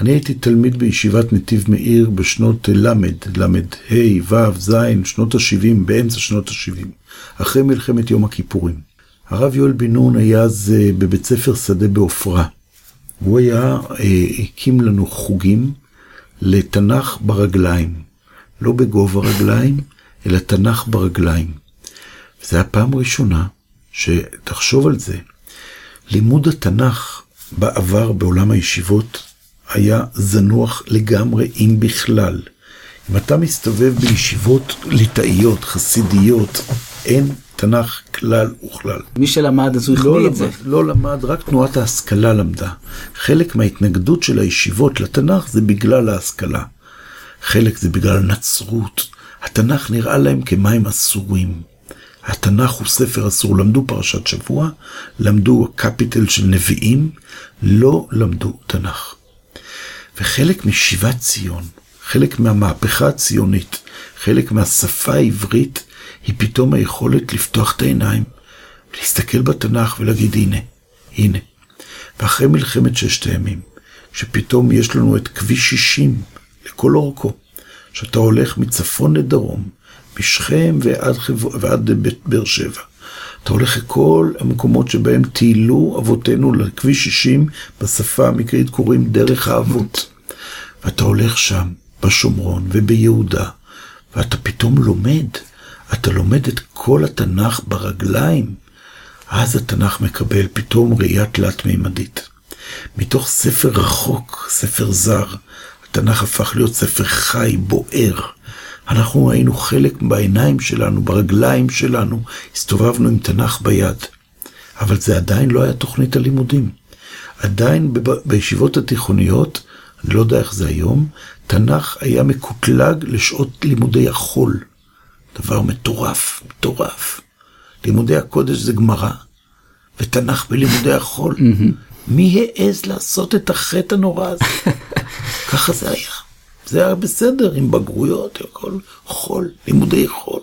אני הייתי תלמיד בישיבת נתיב מאיר בשנות ל', ל', ה', ו', ז', שנות ה-70, באמצע שנות ה-70, אחרי מלחמת יום הכיפורים. הרב יואל בן נון היה אז אה, בבית ספר שדה בעופרה. הוא היה, אה, הקים לנו חוגים לתנ"ך ברגליים. לא בגובה רגליים, אלא תנ"ך ברגליים. וזו הפעם הראשונה שתחשוב על זה. לימוד התנ"ך בעבר בעולם הישיבות היה זנוח לגמרי, אם בכלל. אם אתה מסתובב בישיבות ליטאיות, חסידיות, אין תנ"ך כלל וכלל. מי שלמד אז הוא לא החביא את זה. לא למד, רק תנועת ההשכלה למדה. חלק מההתנגדות של הישיבות לתנ"ך זה בגלל ההשכלה. חלק זה בגלל הנצרות. התנ"ך נראה להם כמים אסורים. התנ"ך הוא ספר אסור. למדו פרשת שבוע, למדו קפיטל של נביאים, לא למדו תנ"ך. וחלק משיבת ציון, חלק מהמהפכה הציונית, חלק מהשפה העברית, היא פתאום היכולת לפתוח את העיניים, להסתכל בתנ"ך ולהגיד הנה, הנה. ואחרי מלחמת ששת הימים, שפתאום יש לנו את כביש 60 לכל אורכו, שאתה הולך מצפון לדרום, משכם ועד, חב... ועד באר שבע. אתה הולך לכל המקומות שבהם טיילו אבותינו לכביש 60, בשפה המקראית קוראים דרך האבות. ואתה הולך שם, בשומרון וביהודה, ואתה פתאום לומד, אתה לומד את כל התנ"ך ברגליים, אז התנ"ך מקבל פתאום ראייה תלת-מימדית. מתוך ספר רחוק, ספר זר, התנ"ך הפך להיות ספר חי, בוער. אנחנו היינו חלק בעיניים שלנו, ברגליים שלנו, הסתובבנו עם תנ"ך ביד. אבל זה עדיין לא היה תוכנית הלימודים. עדיין ב- בישיבות התיכוניות, אני לא יודע איך זה היום, תנ"ך היה מקוטלג לשעות לימודי החול. דבר מטורף, מטורף. לימודי הקודש זה גמרא. ותנ"ך בלימודי החול. מי העז לעשות את החטא הנורא הזה? ככה זה היה. זה היה בסדר, עם בגרויות, הכל חול, לימודי חול.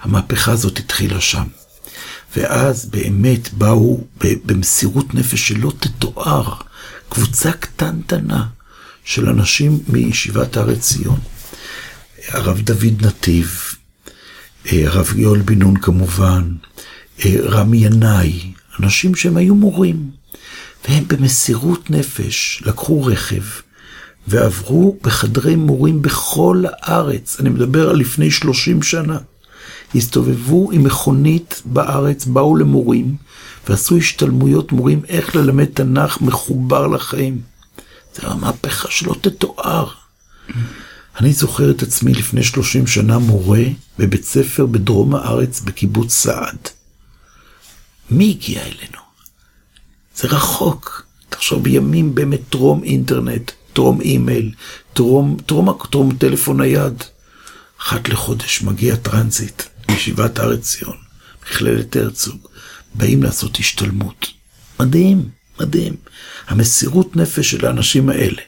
המהפכה הזאת התחילה שם. ואז באמת באו במסירות נפש שלא תתואר, קבוצה קטנטנה של אנשים מישיבת הר עציון. הרב דוד נתיב, אה, הרב יואל בן נון כמובן, אה, רמי ינאי, אנשים שהם היו מורים, והם במסירות נפש לקחו רכב ועברו בחדרי מורים בכל הארץ, אני מדבר על לפני 30 שנה. הסתובבו עם מכונית בארץ, באו למורים ועשו השתלמויות מורים איך ללמד תנ"ך מחובר לחיים. זה היה מהפכה שלא תתואר. אני זוכר את עצמי לפני 30 שנה מורה בבית ספר בדרום הארץ בקיבוץ סעד. מי הגיע אלינו? זה רחוק. תחשוב, בימים באמת טרום אינטרנט, טרום אימייל, טרום, טרום, טרום טלפון נייד. אחת לחודש מגיע טרנזיט מישיבת הר עציון, מכללת הרצוג, באים לעשות השתלמות. מדהים, מדהים. המסירות נפש של האנשים האלה,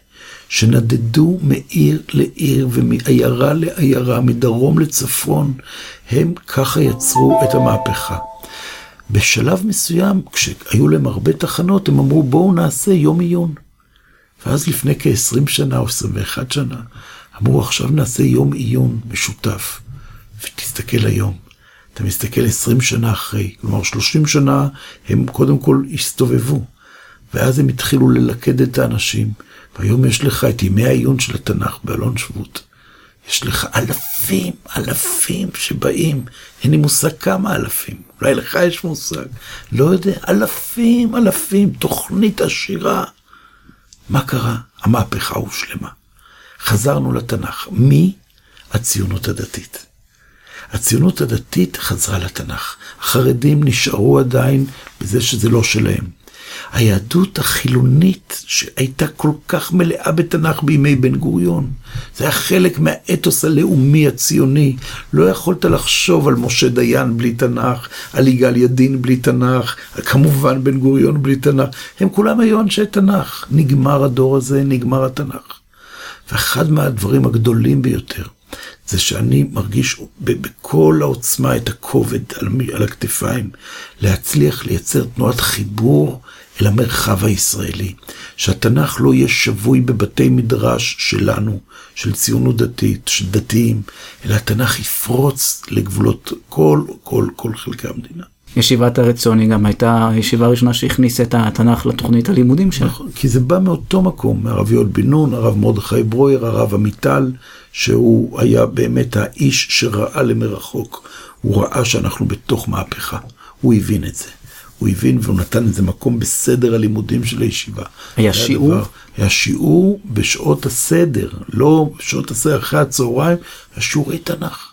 שנדדו מעיר לעיר ומעיירה לעיירה, מדרום לצפון, הם ככה יצרו את המהפכה. בשלב מסוים, כשהיו להם הרבה תחנות, הם אמרו בואו נעשה יום עיון. ואז לפני כ-20 שנה או 21 שנה, אמרו עכשיו נעשה יום עיון משותף. ותסתכל היום, אתה מסתכל 20 שנה אחרי, כלומר 30 שנה הם קודם כל הסתובבו, ואז הם התחילו ללכד את האנשים, והיום יש לך את ימי העיון של התנ"ך באלון שבות. יש לך אלפים, אלפים שבאים, אין לי מושג כמה אלפים, אולי לך יש מושג, לא יודע, אלפים, אלפים, תוכנית עשירה. מה קרה? המהפכה הושלמה. חזרנו לתנ"ך. מי? הציונות הדתית. הציונות הדתית חזרה לתנ"ך. החרדים נשארו עדיין בזה שזה לא שלהם. היהדות החילונית שהייתה כל כך מלאה בתנ"ך בימי בן גוריון, זה היה חלק מהאתוס הלאומי הציוני. לא יכולת לחשוב על משה דיין בלי תנ"ך, על יגאל ידין בלי תנ"ך, כמובן בן גוריון בלי תנ"ך. הם כולם היו אנשי תנ"ך. נגמר הדור הזה, נגמר התנ"ך. ואחד מהדברים הגדולים ביותר, זה שאני מרגיש בכל העוצמה את הכובד על, הכתפיים, להצליח לייצר תנועת חיבור אל המרחב הישראלי. שהתנ"ך לא יהיה שבוי בבתי מדרש שלנו, של ציונות דתית, של דתיים, אלא התנ"ך יפרוץ לגבולות כל, כל, כל חלקי המדינה. ישיבת הר עציון גם הייתה הישיבה הראשונה שהכניסה את התנ"ך לתוכנית הלימודים שלה. נכון, כי זה בא מאותו מקום, מהרב יואל בן נון, הרב מרדכי ברויר, הרב עמיטל, שהוא היה באמת האיש שראה למרחוק. הוא ראה שאנחנו בתוך מהפכה, הוא הבין את זה. הוא הבין והוא נתן איזה מקום בסדר הלימודים של הישיבה. היה שיעור? דבר, היה שיעור בשעות הסדר, לא בשעות הסדר אחרי הצהריים, היה שיעורי תנ"ך.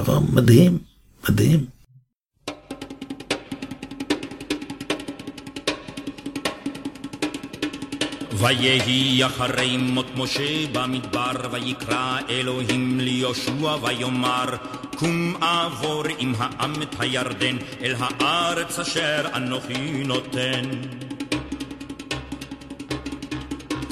דבר מדהים, מדהים. ויהי אחרי מות משה במדבר, ויקרא אלוהים ליהושע ויאמר, קום עבור עם העם את הירדן, אל הארץ אשר אנוכי נותן.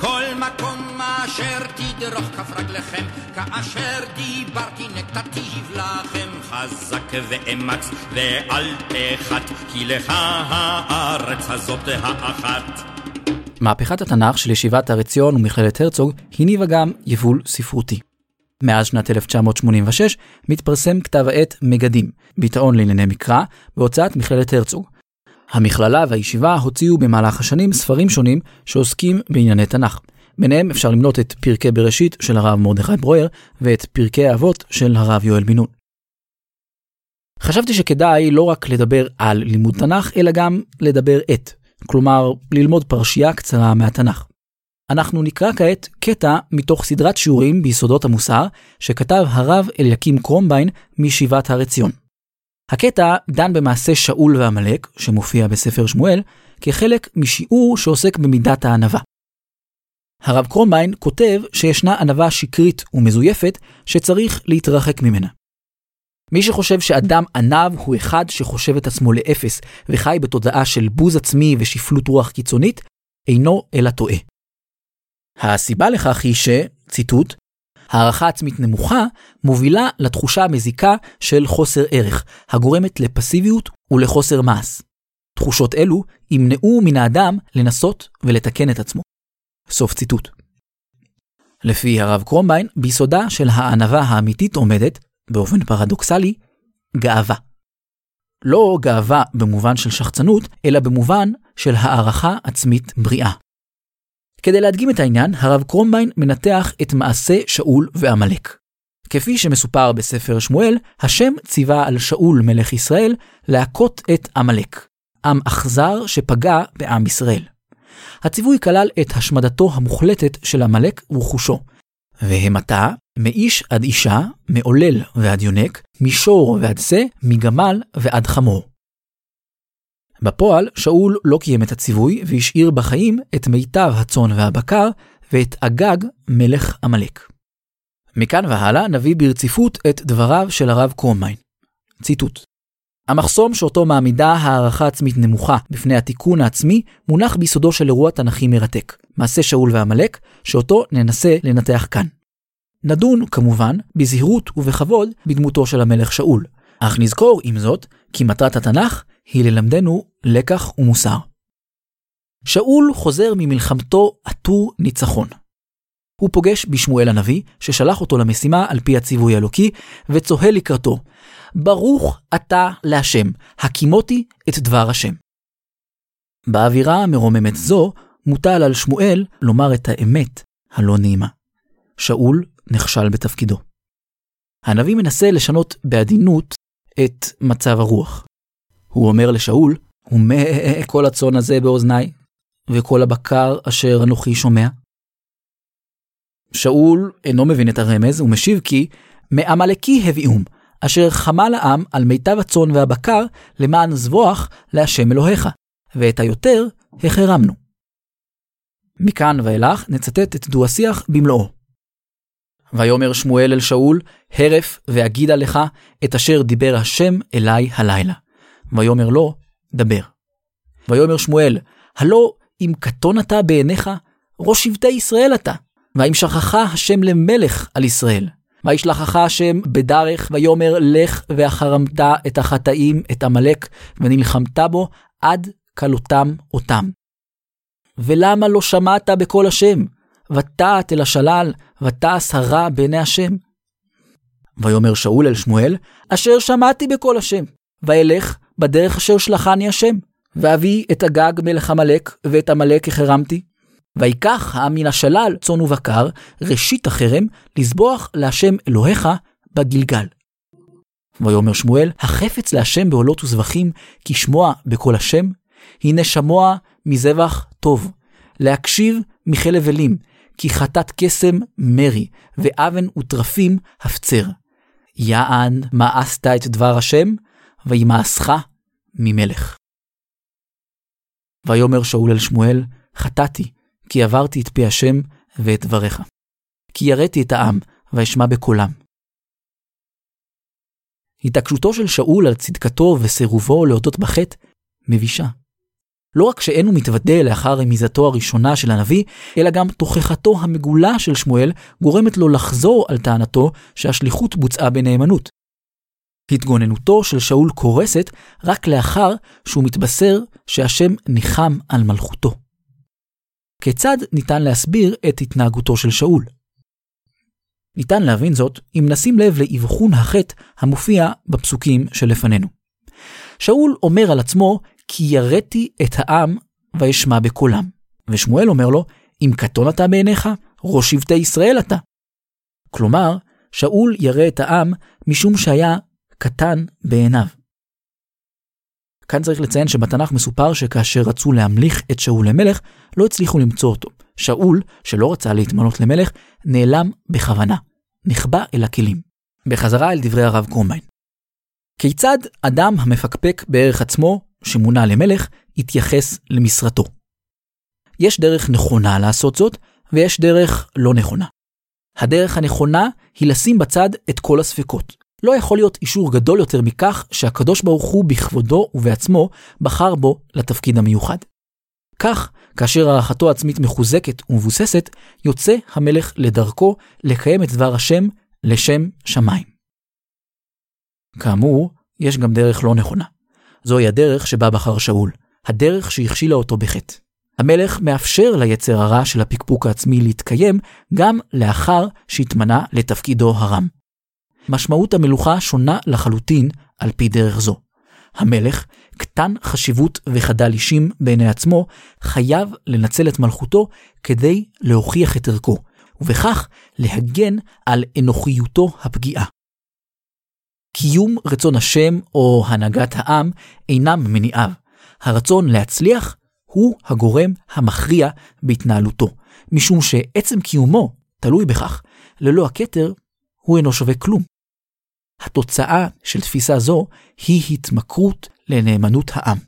כל מקום אשר תדרוך כף רגליכם, כאשר דיברתי נתתיו לכם, חזק ואמץ ואל תחת, כי לך הארץ הזאת האחת. מהפכת התנ"ך של ישיבת הר עציון ומכללת הרצוג הניבה גם יבול ספרותי. מאז שנת 1986 מתפרסם כתב העת מגדים, ביטאון לענייני מקרא, בהוצאת מכללת הרצוג. המכללה והישיבה הוציאו במהלך השנים ספרים שונים שעוסקים בענייני תנ"ך. ביניהם אפשר למנות את פרקי בראשית של הרב מרדכי ברויר ואת פרקי האבות של הרב יואל בן נון. חשבתי שכדאי לא רק לדבר על לימוד תנ"ך, אלא גם לדבר את, כלומר ללמוד פרשייה קצרה מהתנ"ך. אנחנו נקרא כעת קטע מתוך סדרת שיעורים ביסודות המוסר שכתב הרב אליקים קרומביין מישיבת הר עציון. הקטע דן במעשה שאול ועמלק, שמופיע בספר שמואל, כחלק משיעור שעוסק במידת הענווה. הרב קרומביין כותב שישנה ענווה שקרית ומזויפת שצריך להתרחק ממנה. מי שחושב שאדם עניו הוא אחד שחושב את עצמו לאפס וחי בתודעה של בוז עצמי ושפלות רוח קיצונית, אינו אלא טועה. הסיבה לכך היא ש, ציטוט, הערכה עצמית נמוכה מובילה לתחושה המזיקה של חוסר ערך, הגורמת לפסיביות ולחוסר מעש. תחושות אלו ימנעו מן האדם לנסות ולתקן את עצמו. סוף ציטוט. לפי הרב קרומביין, ביסודה של הענווה האמיתית עומדת, באופן פרדוקסלי, גאווה. לא גאווה במובן של שחצנות, אלא במובן של הערכה עצמית בריאה. כדי להדגים את העניין, הרב קרומביין מנתח את מעשה שאול ועמלק. כפי שמסופר בספר שמואל, השם ציווה על שאול מלך ישראל להכות את עמלק, עם אכזר שפגע בעם ישראל. הציווי כלל את השמדתו המוחלטת של עמלק ורכושו, והמתה מאיש עד אישה, מעולל ועד יונק, מישור ועד שא, מגמל ועד חמור. בפועל, שאול לא קיים את הציווי והשאיר בחיים את מיטב הצאן והבקר ואת אגג מלך עמלק. מכאן והלאה נביא ברציפות את דבריו של הרב קרוממיין. ציטוט: המחסום שאותו מעמידה הערכה עצמית נמוכה בפני התיקון העצמי, מונח ביסודו של אירוע תנכי מרתק, מעשה שאול ועמלק, שאותו ננסה לנתח כאן. נדון, כמובן, בזהירות ובכבוד בדמותו של המלך שאול, אך נזכור, עם זאת, כי מטרת התנ"ך היא ללמדנו לקח ומוסר. שאול חוזר ממלחמתו עטור ניצחון. הוא פוגש בשמואל הנביא, ששלח אותו למשימה על פי הציווי האלוקי, וצוהל לקראתו, ברוך אתה להשם, הקימותי את דבר השם. באווירה המרוממת זו, מוטל על שמואל לומר את האמת הלא נעימה. שאול נכשל בתפקידו. הנביא מנסה לשנות בעדינות את מצב הרוח. הוא אומר לשאול, ומה כל הצאן הזה באוזניי, וכל הבקר אשר אנוכי שומע? שאול אינו מבין את הרמז, ומשיב כי מעמלקי הביאום, אשר חמה לעם על מיטב הצאן והבקר, למען זבוח להשם אלוהיך, ואת היותר החרמנו. מכאן ואילך נצטט את דו-השיח במלואו. ויאמר שמואל אל שאול, הרף ואגידה לך את אשר דיבר השם אלי הלילה. ויאמר לו, דבר. ויאמר שמואל, הלא אם קטון אתה בעיניך, ראש שבטי ישראל אתה, והאם שכחה השם למלך על ישראל. וישלחך השם בדרך, ויאמר לך ואחרמת את החטאים, את עמלק, ונלחמת בו עד כלותם אותם. ולמה לא שמעת בקול השם? ותעת אל השלל, ותעש הרע בעיני השם. ויאמר שאול אל שמואל, אשר שמעתי בקול השם, ואלך בדרך אשר שלחני השם, ואביא את הגג מלך עמלק, ואת עמלק החרמתי. ויקח העם מן השלל צאן ובקר, ראשית החרם, לזבוח להשם אלוהיך בגלגל. ויאמר שמואל, החפץ להשם בעולות וזבחים, כי שמוע בקול השם, הנה שמוע מזבח טוב, להקשיב מחלב אלים, כי חטאת קסם מרי, ואבן וטרפים הפצר. יען מאסת את דבר השם, וימאסך ממלך. ויאמר שאול אל שמואל, חטאתי, כי עברתי את פי השם ואת דבריך. כי יראתי את העם, ואשמע בקולם. התעקשותו של שאול על צדקתו וסירובו להודות בחטא מבישה. לא רק שאינו מתוודה לאחר רמיזתו הראשונה של הנביא, אלא גם תוכחתו המגולה של שמואל גורמת לו לחזור על טענתו שהשליחות בוצעה בנאמנות. התגוננותו של שאול קורסת רק לאחר שהוא מתבשר שהשם ניחם על מלכותו. כיצד ניתן להסביר את התנהגותו של שאול? ניתן להבין זאת אם נשים לב לאבחון החטא המופיע בפסוקים שלפנינו. שאול אומר על עצמו כי יראתי את העם ואשמע בקולם. ושמואל אומר לו, אם קטון אתה בעיניך, ראש שבטי ישראל אתה. כלומר, שאול ירא את העם משום שהיה קטן בעיניו. כאן צריך לציין שבתנ"ך מסופר שכאשר רצו להמליך את שאול למלך, לא הצליחו למצוא אותו. שאול, שלא רצה להתמנות למלך, נעלם בכוונה, נחבא אל הכלים. בחזרה אל דברי הרב קרומיין. כיצד אדם המפקפק בערך עצמו, שמונה למלך, יתייחס למשרתו? יש דרך נכונה לעשות זאת, ויש דרך לא נכונה. הדרך הנכונה היא לשים בצד את כל הספקות, לא יכול להיות אישור גדול יותר מכך שהקדוש ברוך הוא בכבודו ובעצמו בחר בו לתפקיד המיוחד. כך, כאשר הערכתו העצמית מחוזקת ומבוססת, יוצא המלך לדרכו לקיים את דבר השם לשם שמיים. כאמור, יש גם דרך לא נכונה. זוהי הדרך שבה בחר שאול, הדרך שהכשילה אותו בחטא. המלך מאפשר ליצר הרע של הפקפוק העצמי להתקיים גם לאחר שהתמנה לתפקידו הרם. משמעות המלוכה שונה לחלוטין על פי דרך זו. המלך, קטן חשיבות וחדל אישים בעיני עצמו, חייב לנצל את מלכותו כדי להוכיח את ערכו, ובכך להגן על אנוכיותו הפגיעה. קיום רצון השם או הנהגת העם אינם מניעיו. הרצון להצליח הוא הגורם המכריע בהתנהלותו, משום שעצם קיומו תלוי בכך. ללא הכתר, הוא אינו שווה כלום. התוצאה של תפיסה זו היא התמכרות לנאמנות העם.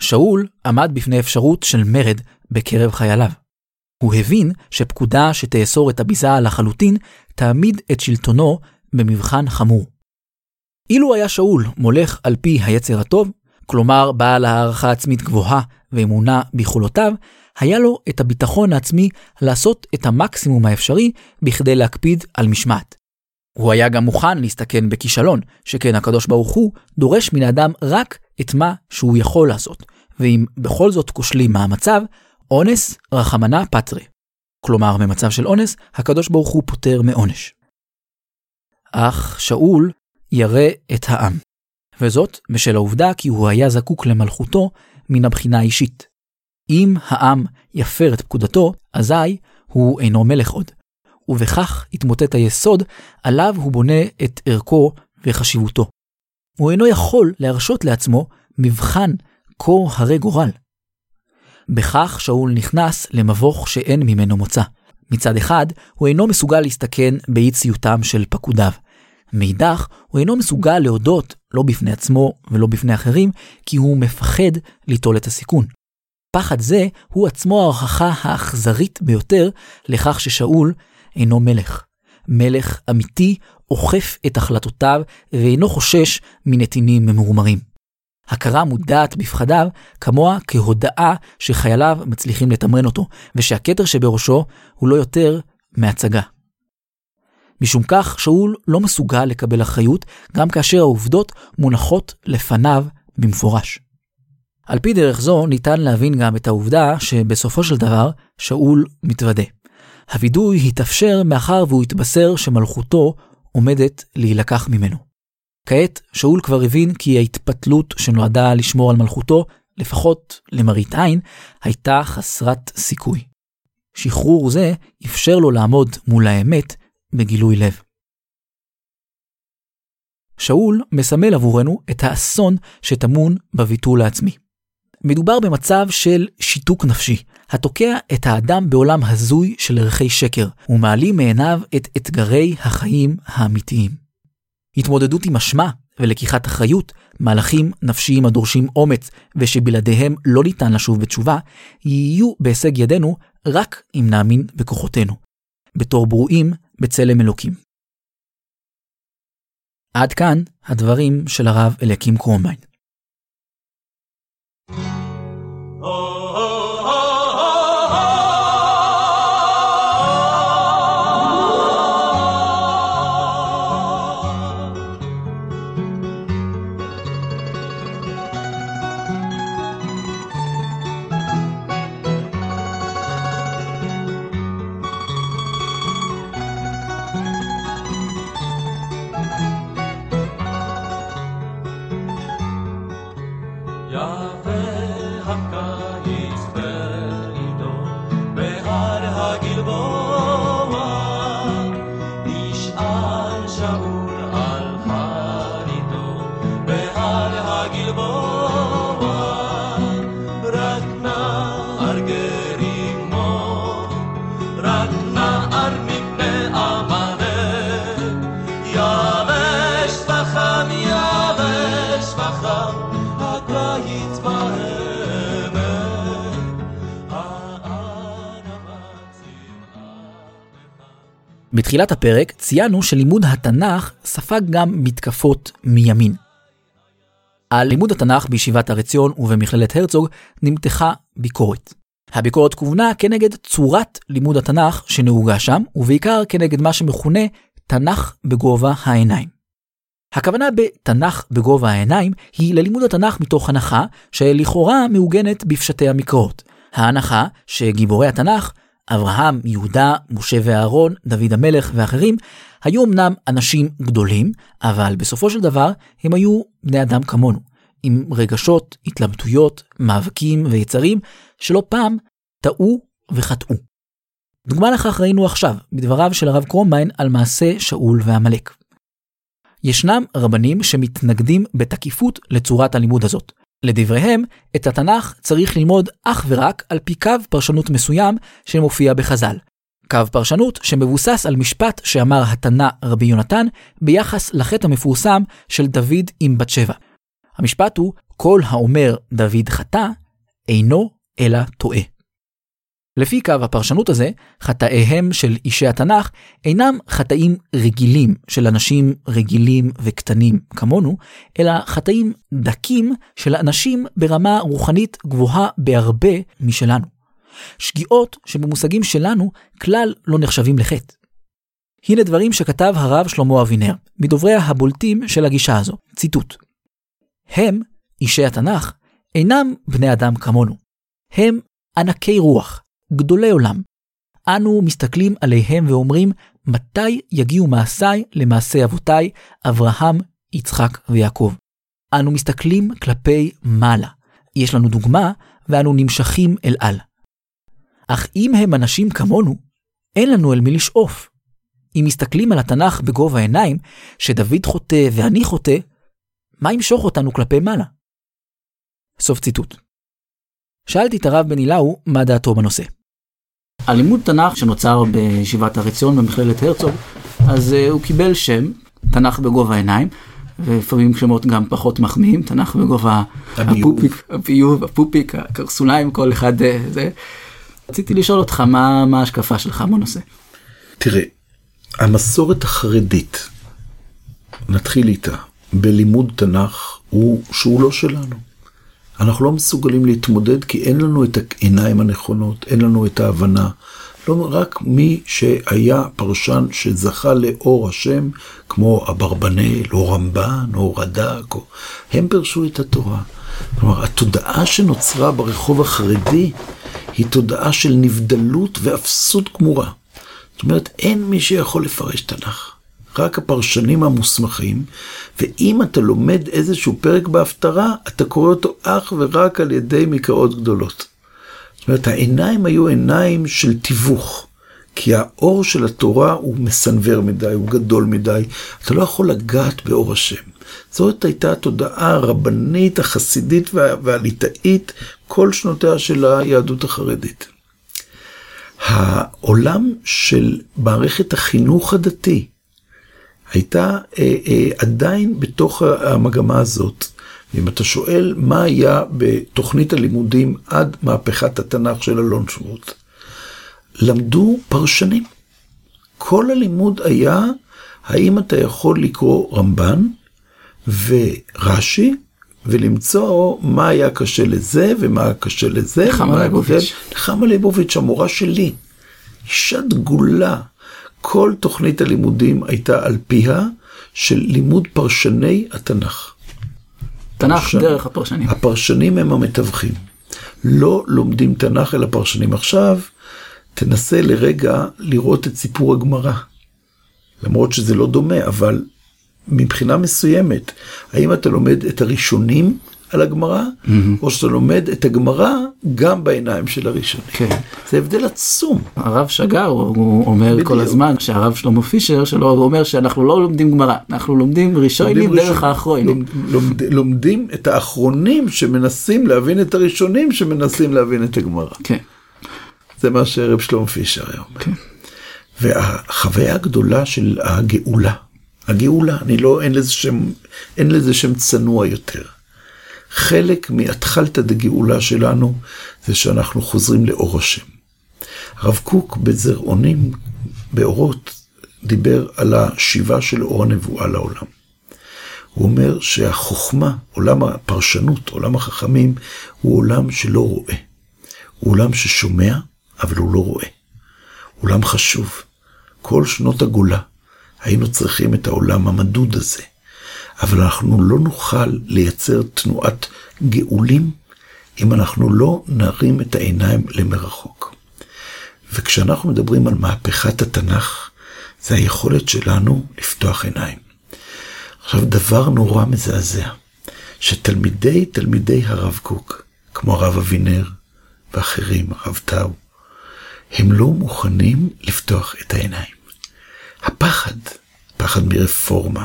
שאול עמד בפני אפשרות של מרד בקרב חייליו. הוא הבין שפקודה שתאסור את הביזה לחלוטין תעמיד את שלטונו במבחן חמור. אילו היה שאול מולך על פי היצר הטוב, כלומר בעל הערכה עצמית גבוהה ואמונה ביכולותיו, היה לו את הביטחון העצמי לעשות את המקסימום האפשרי בכדי להקפיד על משמעת. הוא היה גם מוכן להסתכן בכישלון, שכן הקדוש ברוך הוא דורש מן האדם רק את מה שהוא יכול לעשות, ואם בכל זאת כושלים מהמצב, אונס רחמנה פטרי. כלומר, במצב של אונס, הקדוש ברוך הוא פוטר מעונש. אך שאול ירא את העם, וזאת בשל העובדה כי הוא היה זקוק למלכותו מן הבחינה האישית. אם העם יפר את פקודתו, אזי הוא אינו מלך עוד, ובכך יתמוטט היסוד עליו הוא בונה את ערכו וחשיבותו. הוא אינו יכול להרשות לעצמו מבחן כה הרי גורל. בכך שאול נכנס למבוך שאין ממנו מוצא. מצד אחד, הוא אינו מסוגל להסתכן באי ציותם של פקודיו. מאידך, הוא אינו מסוגל להודות לא בפני עצמו ולא בפני אחרים, כי הוא מפחד ליטול את הסיכון. פחד זה הוא עצמו ההוכחה האכזרית ביותר לכך ששאול אינו מלך. מלך אמיתי אוכף את החלטותיו ואינו חושש מנתינים ממורמרים. הכרה מודעת בפחדיו כמוה כהודאה שחייליו מצליחים לתמרן אותו, ושהכתר שבראשו הוא לא יותר מהצגה. משום כך, שאול לא מסוגל לקבל אחריות גם כאשר העובדות מונחות לפניו במפורש. על פי דרך זו ניתן להבין גם את העובדה שבסופו של דבר שאול מתוודה. הווידוי התאפשר מאחר והוא התבשר שמלכותו עומדת להילקח ממנו. כעת שאול כבר הבין כי ההתפתלות שנועדה לשמור על מלכותו, לפחות למראית עין, הייתה חסרת סיכוי. שחרור זה אפשר לו לעמוד מול האמת בגילוי לב. שאול מסמל עבורנו את האסון שטמון בביטול העצמי. מדובר במצב של שיתוק נפשי, התוקע את האדם בעולם הזוי של ערכי שקר, ומעלים מעיניו את אתגרי החיים האמיתיים. התמודדות עם אשמה ולקיחת אחריות, מהלכים נפשיים הדורשים אומץ ושבלעדיהם לא ניתן לשוב בתשובה, יהיו בהישג ידינו רק אם נאמין בכוחותינו. בתור ברואים בצלם אלוקים. עד כאן הדברים של הרב אליקים קרומביין. בתחילת הפרק ציינו שלימוד התנ"ך ספג גם מתקפות מימין. על לימוד התנ"ך בישיבת הר עציון ובמכללת הרצוג נמתחה ביקורת. הביקורת כוונה כנגד צורת לימוד התנ"ך שנהוגה שם, ובעיקר כנגד מה שמכונה תנ"ך בגובה העיניים. הכוונה בתנ"ך בגובה העיניים היא ללימוד התנ"ך מתוך הנחה שלכאורה מעוגנת בפשטי המקראות. ההנחה שגיבורי התנ"ך, אברהם, יהודה, משה ואהרון, דוד המלך ואחרים, היו אמנם אנשים גדולים, אבל בסופו של דבר הם היו בני אדם כמונו, עם רגשות, התלבטויות, מאבקים ויצרים, שלא פעם טעו וחטאו. דוגמה לכך ראינו עכשיו, בדבריו של הרב קרומביין על מעשה שאול ועמלק. ישנם רבנים שמתנגדים בתקיפות לצורת הלימוד הזאת. לדבריהם, את התנ"ך צריך ללמוד אך ורק על פי קו פרשנות מסוים שמופיע בחז"ל. קו פרשנות שמבוסס על משפט שאמר התנא רבי יונתן ביחס לחטא המפורסם של דוד עם בת שבע. המשפט הוא, כל האומר דוד חטא, אינו אלא טועה. לפי קו הפרשנות הזה, חטאיהם של אישי התנ"ך אינם חטאים רגילים של אנשים רגילים וקטנים כמונו, אלא חטאים דקים של אנשים ברמה רוחנית גבוהה בהרבה משלנו. שגיאות שבמושגים שלנו כלל לא נחשבים לחטא. הנה דברים שכתב הרב שלמה אבינר, מדובריה הבולטים של הגישה הזו, ציטוט: הם, אישי התנ"ך, אינם בני אדם כמונו. הם ענקי רוח, גדולי עולם. אנו מסתכלים עליהם ואומרים, מתי יגיעו מעשיי למעשי אבותיי, אברהם, יצחק ויעקב. אנו מסתכלים כלפי מעלה. יש לנו דוגמה, ואנו נמשכים אל על. אך אם הם אנשים כמונו, אין לנו אל מי לשאוף. אם מסתכלים על התנ"ך בגובה העיניים, שדוד חוטא ואני חוטא, מה ימשוך אותנו כלפי מעלה? סוף ציטוט. שאלתי את הרב בן אילאו מה דעתו בנושא. הלימוד תנ"ך שנוצר בישיבת הר עציון במכללת הרצוג, אז uh, הוא קיבל שם, תנ"ך בגובה העיניים, ולפעמים שמות גם פחות מחמיאים, תנ"ך בגובה הפופיק, הביוב, הפופיק, הקרסוליים, כל אחד uh, זה. רציתי לשאול אותך מה, מה ההשקפה שלך בנושא. תראה, המסורת החרדית, נתחיל איתה, בלימוד תנ"ך, הוא שהוא לא שלנו. אנחנו לא מסוגלים להתמודד כי אין לנו את העיניים הנכונות, אין לנו את ההבנה. לא רק מי שהיה פרשן שזכה לאור השם, כמו אברבנאל, או רמב"ן, או רד"ק, או... הם פירשו את התורה. כלומר, התודעה שנוצרה ברחוב החרדי היא תודעה של נבדלות ואפסות גמורה. זאת אומרת, אין מי שיכול לפרש תנ"ך. רק הפרשנים המוסמכים, ואם אתה לומד איזשהו פרק בהפטרה, אתה קורא אותו אך ורק על ידי מקראות גדולות. זאת אומרת, העיניים היו עיניים של תיווך, כי האור של התורה הוא מסנוור מדי, הוא גדול מדי, אתה לא יכול לגעת באור השם. זאת הייתה התודעה הרבנית, החסידית והליטאית כל שנותיה של היהדות החרדית. העולם של מערכת החינוך הדתי, הייתה אה, אה, עדיין בתוך המגמה הזאת. אם אתה שואל מה היה בתוכנית הלימודים עד מהפכת התנ"ך של אלון שבות, למדו פרשנים. כל הלימוד היה האם אתה יכול לקרוא רמב"ן ורש"י ולמצוא מה היה קשה לזה ומה היה קשה לזה. נחמה ליבוביץ'. נחמה ליבוביץ', המורה שלי. אישה דגולה, כל תוכנית הלימודים הייתה על פיה של לימוד פרשני התנ"ך. תנ"ך פרשן, דרך הפרשנים. הפרשנים הם המתווכים. לא לומדים תנ"ך אלא פרשנים. עכשיו, תנסה לרגע לראות את סיפור הגמרא. למרות שזה לא דומה, אבל מבחינה מסוימת, האם אתה לומד את הראשונים על הגמרא, mm-hmm. או שאתה לומד את הגמרא גם בעיניים של הראשונים. כן. זה הבדל עצום. הרב שגר, הוא אומר בדיוק. כל הזמן, שהרב שלמה פישר שלו, הוא אומר שאנחנו לא לומדים גמרא, אנחנו לומדים ראשונים לומדים דרך ראשון- האחרונים. לומד, לומד, לומדים את האחרונים שמנסים להבין את הראשונים שמנסים להבין את הגמרא. כן. זה מה שרב שלום פישר היה אומר. כן. והחוויה הגדולה של הגאולה, הגאולה, אני לא, אין לזה שם, אין לזה שם צנוע יותר. חלק מהתחלתא דגאולה שלנו זה שאנחנו חוזרים לאור השם. הרב קוק בזרעונים, באורות, דיבר על השיבה של אור הנבואה לעולם. הוא אומר שהחוכמה, עולם הפרשנות, עולם החכמים, הוא עולם שלא רואה. הוא עולם ששומע, אבל הוא לא רואה. עולם חשוב. כל שנות הגולה היינו צריכים את העולם המדוד הזה. אבל אנחנו לא נוכל לייצר תנועת גאולים אם אנחנו לא נרים את העיניים למרחוק. וכשאנחנו מדברים על מהפכת התנ"ך, זה היכולת שלנו לפתוח עיניים. עכשיו, דבר נורא מזעזע, שתלמידי תלמידי הרב קוק, כמו הרב אבינר ואחרים, הרב טאו, הם לא מוכנים לפתוח את העיניים. הפחד, פחד מרפורמה,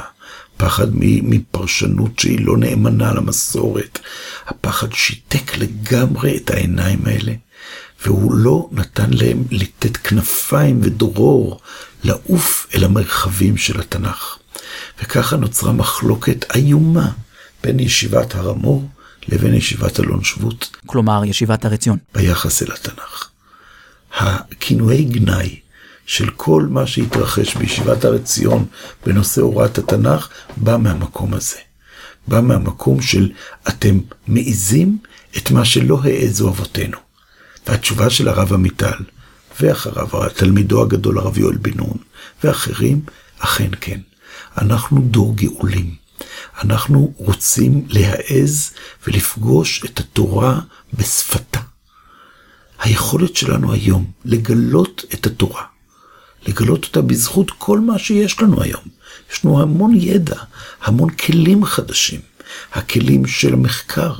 פחד מפרשנות שהיא לא נאמנה למסורת, הפחד שיתק לגמרי את העיניים האלה, והוא לא נתן להם לתת כנפיים ודרור לעוף אל המרחבים של התנ"ך. וככה נוצרה מחלוקת איומה בין ישיבת הר המור לבין ישיבת אלון שבות. כלומר, ישיבת הר עציון. ביחס אל התנ"ך. הכינויי גנאי של כל מה שהתרחש בישיבת הר עציון בנושא הוראת התנ"ך, בא מהמקום הזה. בא מהמקום של אתם מעיזים את מה שלא העזו אבותינו. והתשובה של הרב עמיטל, ואחריו תלמידו הגדול הרב יואל בן נון, ואחרים, אכן כן. אנחנו דור גאולים. אנחנו רוצים להעז ולפגוש את התורה בשפתה. היכולת שלנו היום לגלות את התורה, לגלות אותה בזכות כל מה שיש לנו היום. יש לנו המון ידע, המון כלים חדשים. הכלים של המחקר,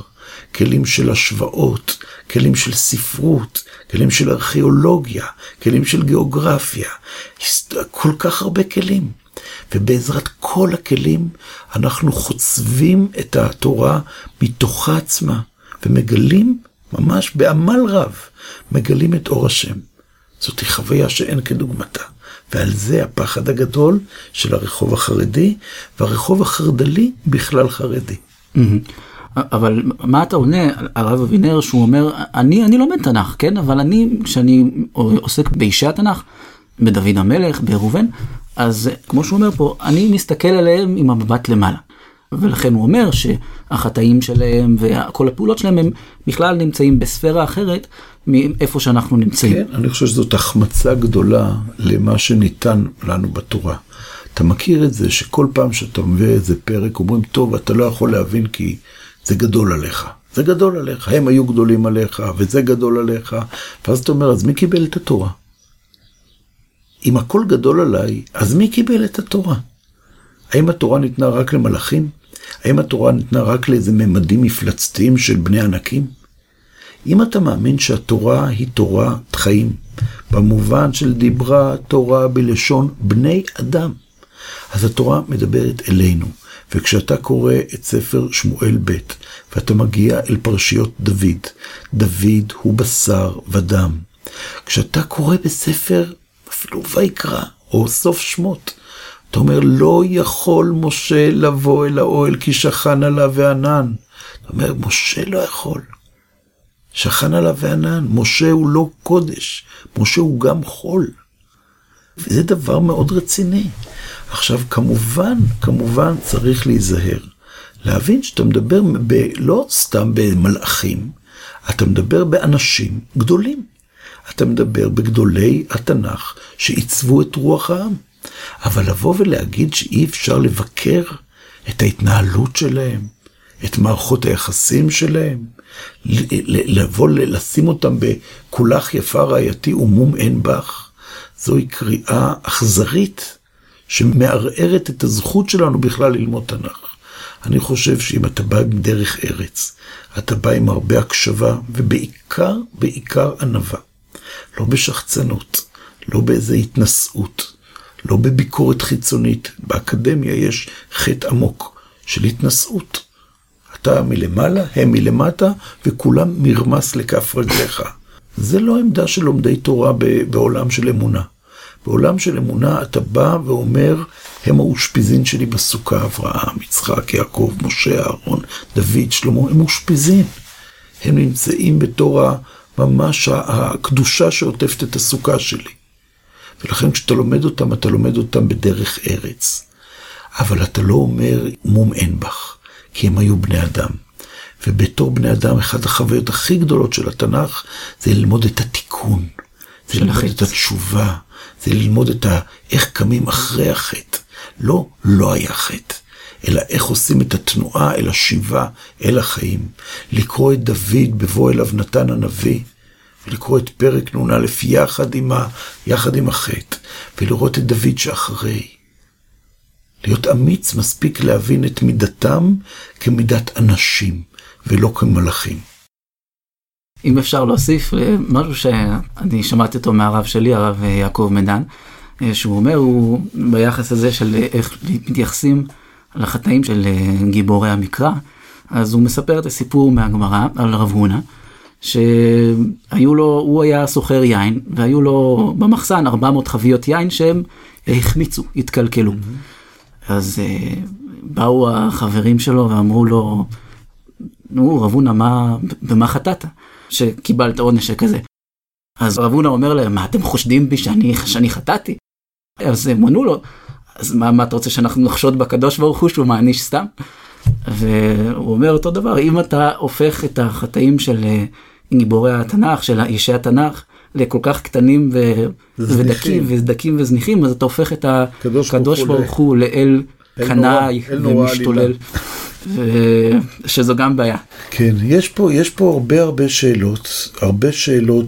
כלים של השוואות, כלים של ספרות, כלים של ארכיאולוגיה, כלים של גיאוגרפיה, כל כך הרבה כלים. ובעזרת כל הכלים אנחנו חוצבים את התורה מתוכה עצמה, ומגלים, ממש בעמל רב, מגלים את אור השם. זאת חוויה שאין כדוגמתה. ועל זה הפחד הגדול של הרחוב החרדי, והרחוב החרד"לי בכלל חרדי. אבל מה אתה עונה, הרב אבינר, שהוא אומר, אני, אני לומד תנ"ך, כן? אבל אני, כשאני עוסק באישי התנ"ך, בדוד המלך, בראובן, אז כמו שהוא אומר פה, אני מסתכל עליהם עם המבט למעלה. ולכן הוא אומר שהחטאים שלהם וכל הפעולות שלהם הם בכלל נמצאים בספירה אחרת מאיפה שאנחנו נמצאים. כן, אני חושב שזאת החמצה גדולה למה שניתן לנו בתורה. אתה מכיר את זה שכל פעם שאתה מביא איזה פרק אומרים, טוב, אתה לא יכול להבין כי זה גדול עליך. זה גדול עליך, הם היו גדולים עליך, וזה גדול עליך. ואז אתה אומר, אז מי קיבל את התורה? אם הכל גדול עליי, אז מי קיבל את התורה? האם התורה ניתנה רק למלאכים? האם התורה ניתנה רק לאיזה ממדים מפלצתיים של בני ענקים? אם אתה מאמין שהתורה היא תורת חיים, במובן של דיברה תורה בלשון בני אדם, אז התורה מדברת אלינו. וכשאתה קורא את ספר שמואל ב', ואתה מגיע אל פרשיות דוד, דוד הוא בשר ודם. כשאתה קורא בספר, אפילו ויקרא, או סוף שמות, אתה אומר, לא יכול משה לבוא אל האוהל כי שכן עליו הענן. אתה אומר, משה לא יכול. שכן עליו הענן, משה הוא לא קודש, משה הוא גם חול. וזה דבר מאוד רציני. עכשיו, כמובן, כמובן צריך להיזהר. להבין שאתה מדבר ב, לא סתם במלאכים, אתה מדבר באנשים גדולים. אתה מדבר בגדולי התנ"ך שעיצבו את רוח העם. אבל לבוא ולהגיד שאי אפשר לבקר את ההתנהלות שלהם, את מערכות היחסים שלהם, לבוא לשים אותם בכולך יפה רעייתי ומום אין בך, זוהי קריאה אכזרית שמערערת את הזכות שלנו בכלל ללמוד תנ"ך. אני חושב שאם אתה בא עם דרך ארץ, אתה בא עם הרבה הקשבה, ובעיקר, בעיקר ענווה. לא בשחצנות, לא באיזו התנשאות, לא בביקורת חיצונית. באקדמיה יש חטא עמוק של התנשאות. אתה מלמעלה, הם מלמטה, וכולם מרמס לכף רגליך. זה לא עמדה של לומדי תורה בעולם של אמונה. בעולם של אמונה אתה בא ואומר, הם האושפיזין שלי בסוכה, אברהם, יצחק, יעקב, משה, אהרון, דוד, שלמה, הם אושפיזין. הם נמצאים בתור ממש הקדושה שעוטפת את הסוכה שלי. ולכן כשאתה לומד אותם, אתה לומד אותם בדרך ארץ. אבל אתה לא אומר מום אין בך, כי הם היו בני אדם. ובתור בני אדם, אחת החוויות הכי גדולות של התנ"ך זה ללמוד את התיקון. זה ללמוד החטא. את התשובה, זה ללמוד את ה... איך קמים אחרי החטא. לא, לא היה חטא, אלא איך עושים את התנועה אל השיבה, אל החיים. לקרוא את דוד בבוא אליו נתן הנביא, ולקרוא את פרק נ"א יחד עם, ה... יחד עם החטא, ולראות את דוד שאחרי. להיות אמיץ מספיק להבין את מידתם כמידת אנשים, ולא כמלאכים. אם אפשר להוסיף אה, משהו שאני שמעתי אותו מהרב שלי, הרב אה, יעקב מדן, אה, שהוא אומר, הוא ביחס הזה של איך מתייחסים לחטאים של גיבורי המקרא, אז הוא מספר את הסיפור מהגמרא על רב הונא, שהיו לו, הוא היה סוחר יין, והיו לו במחסן 400 חביות יין שהם החמיצו, התקלקלו. אז אה, באו החברים שלו ואמרו לו, נו, רב הונא, מה, במה חטאת? שקיבלת עונש כזה. אז רב הונא אומר להם, מה אתם חושדים בי שאני, שאני חטאתי? אז הם ענו לו, אז מה, מה אתה רוצה שאנחנו נחשוד בקדוש ברוך הוא שהוא מעניש סתם? והוא אומר אותו דבר, אם אתה הופך את החטאים של אה, גיבורי התנ"ך, של אישי התנ"ך, לכל כך קטנים ו... ודקים, ודקים וזניחים, אז אתה הופך את קדוש הקדוש ברוך הוא לאל אל קנאי ומשתולל. ו- שזו גם בעיה. כן, יש פה, יש פה הרבה הרבה שאלות, הרבה שאלות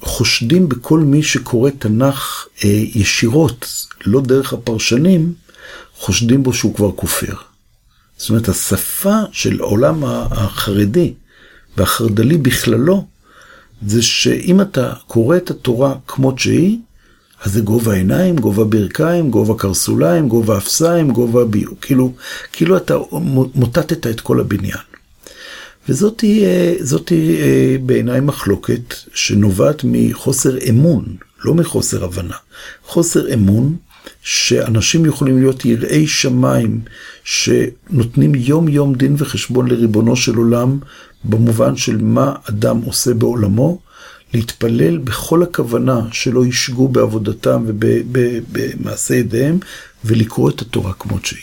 שחושדים בכל מי שקורא תנ"ך אה, ישירות, לא דרך הפרשנים, חושדים בו שהוא כבר כופר. זאת אומרת, השפה של העולם החרדי והחרד"לי בכללו, זה שאם אתה קורא את התורה כמות שהיא, אז זה גובה עיניים, גובה ברכיים, גובה קרסוליים, גובה אפסיים, גובה ביו. כאילו, כאילו אתה מוטטת את כל הבניין. וזאת היא, אה, היא אה, בעיניי מחלוקת שנובעת מחוסר אמון, לא מחוסר הבנה. חוסר אמון שאנשים יכולים להיות יראי שמיים שנותנים יום יום דין וחשבון לריבונו של עולם במובן של מה אדם עושה בעולמו, להתפלל בכל הכוונה שלא ישגו בעבודתם ובמעשה ידיהם ולקרוא את התורה כמות שהיא.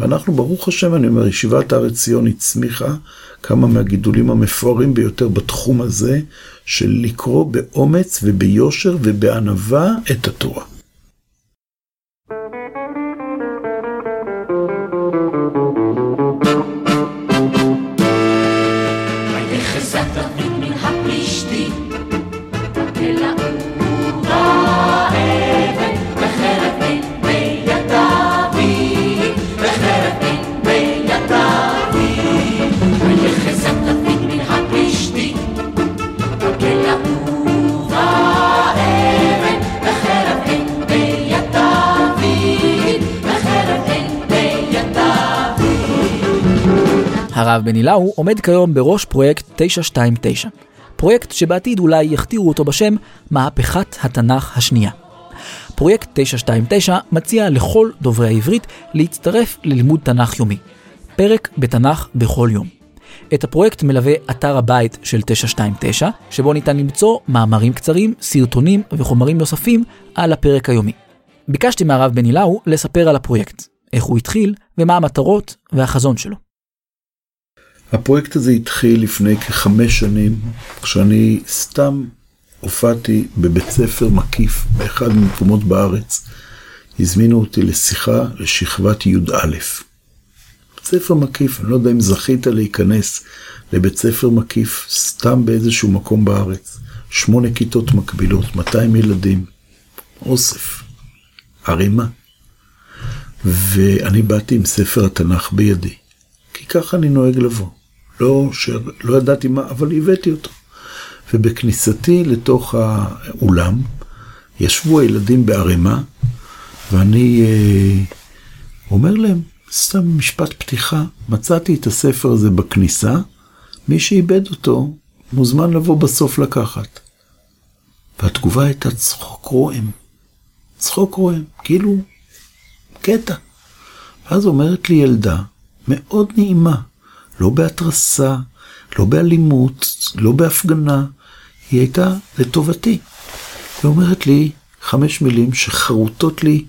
ואנחנו, ברוך השם, אני אומר, ישיבת הר עציון הצמיחה כמה מהגידולים המפוארים ביותר בתחום הזה של לקרוא באומץ וביושר ובענווה את התורה. בן אילאו עומד כיום בראש פרויקט 929, פרויקט שבעתיד אולי יכתירו אותו בשם מהפכת התנ"ך השנייה. פרויקט 929 מציע לכל דוברי העברית להצטרף ללימוד תנ"ך יומי, פרק בתנ"ך בכל יום. את הפרויקט מלווה אתר הבית של 929, שבו ניתן למצוא מאמרים קצרים, סרטונים וחומרים נוספים על הפרק היומי. ביקשתי מהרב בן אילאו לספר על הפרויקט, איך הוא התחיל ומה המטרות והחזון שלו. הפרויקט הזה התחיל לפני כחמש שנים, כשאני סתם הופעתי בבית ספר מקיף באחד ממקומות בארץ. הזמינו אותי לשיחה לשכבת י"א. בית ספר מקיף, אני לא יודע אם זכית להיכנס לבית ספר מקיף סתם באיזשהו מקום בארץ. שמונה כיתות מקבילות, 200 ילדים, אוסף, ערימה. ואני באתי עם ספר התנ"ך בידי. כי ככה אני נוהג לבוא. לא, ש... לא ידעתי מה, אבל הבאתי אותו. ובכניסתי לתוך האולם, ישבו הילדים בערימה, ואני אה, אומר להם, סתם משפט פתיחה, מצאתי את הספר הזה בכניסה, מי שאיבד אותו מוזמן לבוא בסוף לקחת. והתגובה הייתה צחוק רועם. צחוק רועם, כאילו קטע. ואז אומרת לי ילדה, מאוד נעימה, לא בהתרסה, לא באלימות, לא בהפגנה, היא הייתה לטובתי. ואומרת לי חמש מילים שחרוטות לי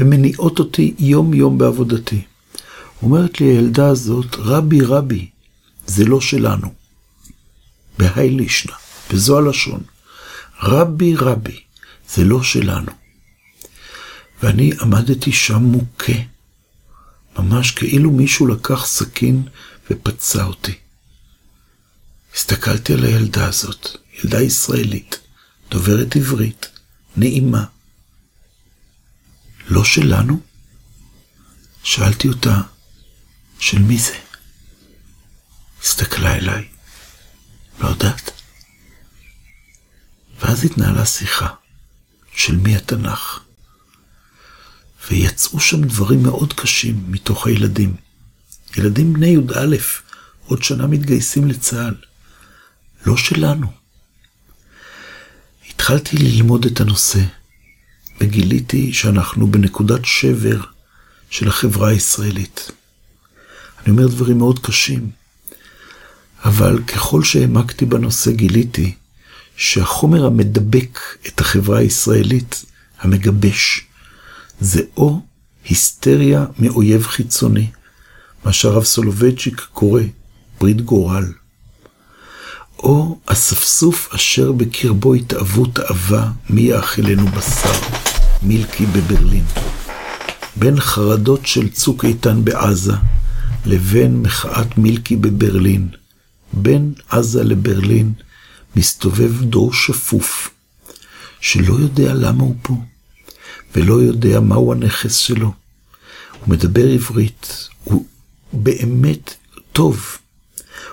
ומניעות אותי יום-יום בעבודתי. אומרת לי הילדה הזאת, רבי רבי, זה לא שלנו. בהאי לישנא, וזו הלשון. רבי רבי, זה לא שלנו. ואני עמדתי שם מוכה, ממש כאילו מישהו לקח סכין ופצע אותי. הסתכלתי על הילדה הזאת, ילדה ישראלית, דוברת עברית, נעימה. לא שלנו? שאלתי אותה, של מי זה? הסתכלה אליי, לא יודעת. ואז התנהלה שיחה, של מי התנ"ך. ויצאו שם דברים מאוד קשים מתוך הילדים. ילדים בני י"א, עוד שנה מתגייסים לצה"ל. לא שלנו. התחלתי ללמוד את הנושא, וגיליתי שאנחנו בנקודת שבר של החברה הישראלית. אני אומר דברים מאוד קשים, אבל ככל שהעמקתי בנושא גיליתי שהחומר המדבק את החברה הישראלית, המגבש, זה או היסטריה מאויב חיצוני, מה שהרב סולובייצ'יק קורא ברית גורל, או אספסוף אשר בקרבו התאוו תאווה, מי יאכילנו בשר, מילקי בברלין. בין חרדות של צוק איתן בעזה, לבין מחאת מילקי בברלין, בין עזה לברלין, מסתובב דור שפוף, שלא יודע למה הוא פה, ולא יודע מהו הנכס שלו. הוא מדבר עברית, הוא באמת טוב,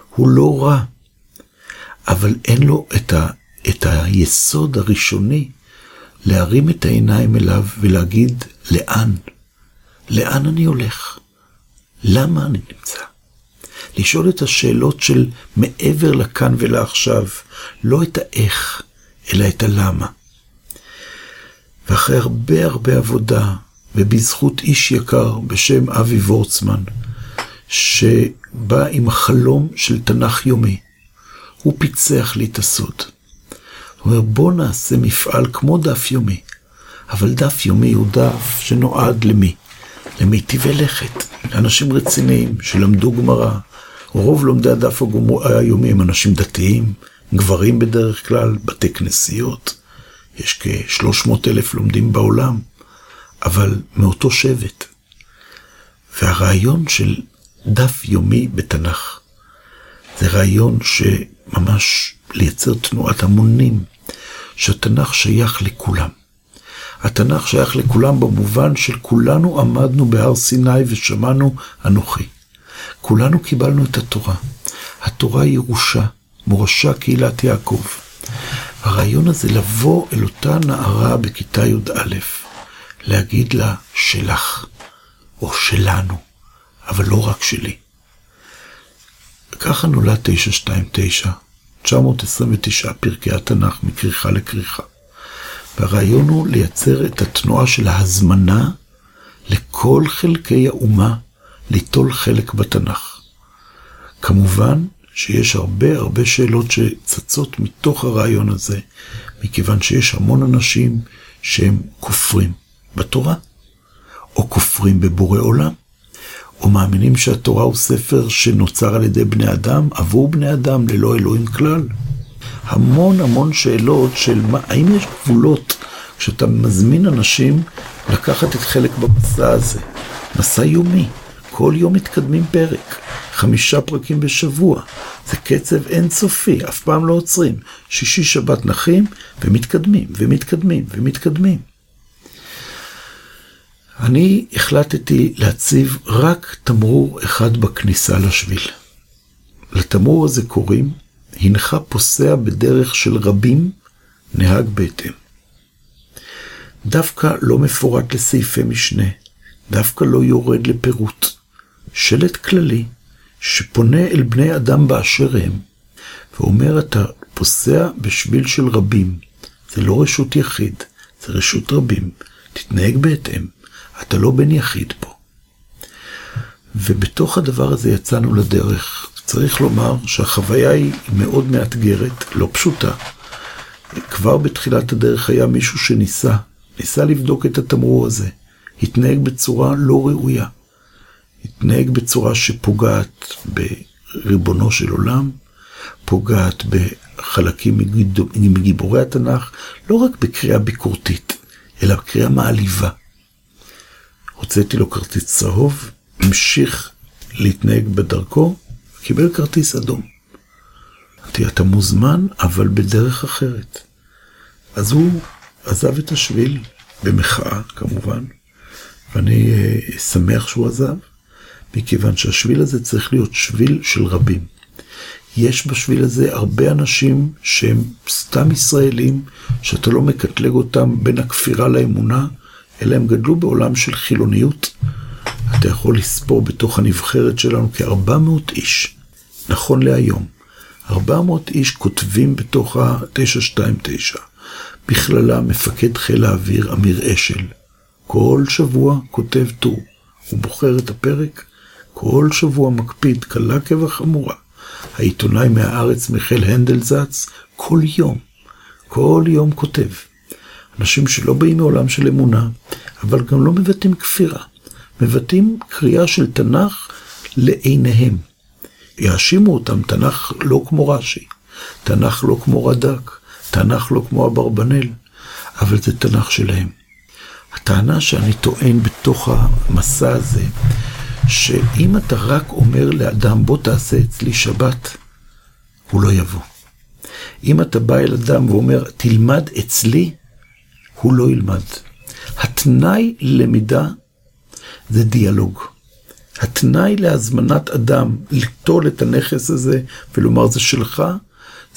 הוא לא רע, אבל אין לו את, ה, את היסוד הראשוני להרים את העיניים אליו ולהגיד, לאן? לאן אני הולך? למה אני נמצא? לשאול את השאלות של מעבר לכאן ולעכשיו, לא את האיך, אלא את הלמה. ואחרי הרבה הרבה עבודה, ובזכות איש יקר בשם אבי וורצמן, שבא עם החלום של תנ"ך יומי, הוא פיצח לי את הסוד. הוא אומר, בוא נעשה מפעל כמו דף יומי, אבל דף יומי הוא דף שנועד למי? למיטיבי לכת, לאנשים רציניים שלמדו גמרא. רוב לומדי הדף היומי הם אנשים דתיים, גברים בדרך כלל, בתי כנסיות. יש כ-300 אלף לומדים בעולם, אבל מאותו שבט. והרעיון של דף יומי בתנ"ך זה רעיון שממש לייצר תנועת המונים, שהתנ"ך שייך לכולם. התנ"ך שייך לכולם במובן של כולנו עמדנו בהר סיני ושמענו אנוכי. כולנו קיבלנו את התורה. התורה היא ירושה, מורשה קהילת יעקב. הרעיון הזה לבוא אל אותה נערה בכיתה י"א, להגיד לה שלך, או שלנו, אבל לא רק שלי. ככה נולד 929, 929 פרקי התנ"ך מכריכה לכריכה. והרעיון הוא לייצר את התנועה של ההזמנה לכל חלקי האומה ליטול חלק בתנ"ך. כמובן שיש הרבה הרבה שאלות שצצות מתוך הרעיון הזה, מכיוון שיש המון אנשים שהם כופרים בתורה, או כופרים בבורא עולם, או מאמינים שהתורה הוא ספר שנוצר על ידי בני אדם, עבור בני אדם, ללא אלוהים כלל. המון המון שאלות של מה, האם יש גבולות כשאתה מזמין אנשים לקחת את חלק במסע הזה. מסע יומי, כל יום מתקדמים פרק, חמישה פרקים בשבוע. זה קצב אינסופי, אף פעם לא עוצרים. שישי שבת נחים ומתקדמים ומתקדמים ומתקדמים. אני החלטתי להציב רק תמרור אחד בכניסה לשביל. לתמרור הזה קוראים, הנך פוסע בדרך של רבים, נהג בהתאם. דווקא לא מפורט לסעיפי משנה, דווקא לא יורד לפירוט. שלט כללי שפונה אל בני אדם באשר הם, ואומר אתה פוסע בשביל של רבים, זה לא רשות יחיד, זה רשות רבים, תתנהג בהתאם. אתה לא בן יחיד פה. ובתוך הדבר הזה יצאנו לדרך. צריך לומר שהחוויה היא מאוד מאתגרת, לא פשוטה. כבר בתחילת הדרך היה מישהו שניסה, ניסה לבדוק את התמרור הזה. התנהג בצורה לא ראויה. התנהג בצורה שפוגעת בריבונו של עולם, פוגעת בחלקים מגיבורי התנ"ך, לא רק בקריאה ביקורתית, אלא בקריאה מעליבה. הוצאתי לו כרטיס צהוב, המשיך להתנהג בדרכו, קיבל כרטיס אדום. אמרתי, אתה מוזמן, אבל בדרך אחרת. אז הוא עזב את השביל, במחאה כמובן, ואני uh, שמח שהוא עזב, מכיוון שהשביל הזה צריך להיות שביל של רבים. יש בשביל הזה הרבה אנשים שהם סתם ישראלים, שאתה לא מקטלג אותם בין הכפירה לאמונה, אלא הם גדלו בעולם של חילוניות. אתה יכול לספור בתוך הנבחרת שלנו כ-400 איש, נכון להיום. 400 איש כותבים בתוך ה-929. בכללם מפקד חיל האוויר אמיר אשל. כל שבוע כותב טור. הוא בוחר את הפרק, כל שבוע מקפיד קלה כבחמורה. העיתונאי מהארץ מיכאל הנדלזץ, כל יום, כל יום כותב. אנשים שלא באים מעולם של אמונה, אבל גם לא מבטאים כפירה. מבטאים קריאה של תנ"ך לעיניהם. יאשימו אותם, תנ"ך לא כמו רש"י, תנ"ך לא כמו רד"ק, תנ"ך לא כמו אברבנאל, אבל זה תנ"ך שלהם. הטענה שאני טוען בתוך המסע הזה, שאם אתה רק אומר לאדם, בוא תעשה אצלי שבת, הוא לא יבוא. אם אתה בא אל אדם ואומר, תלמד אצלי, הוא לא ילמד. התנאי ללמידה זה דיאלוג. התנאי להזמנת אדם ליטול את הנכס הזה ולומר זה שלך,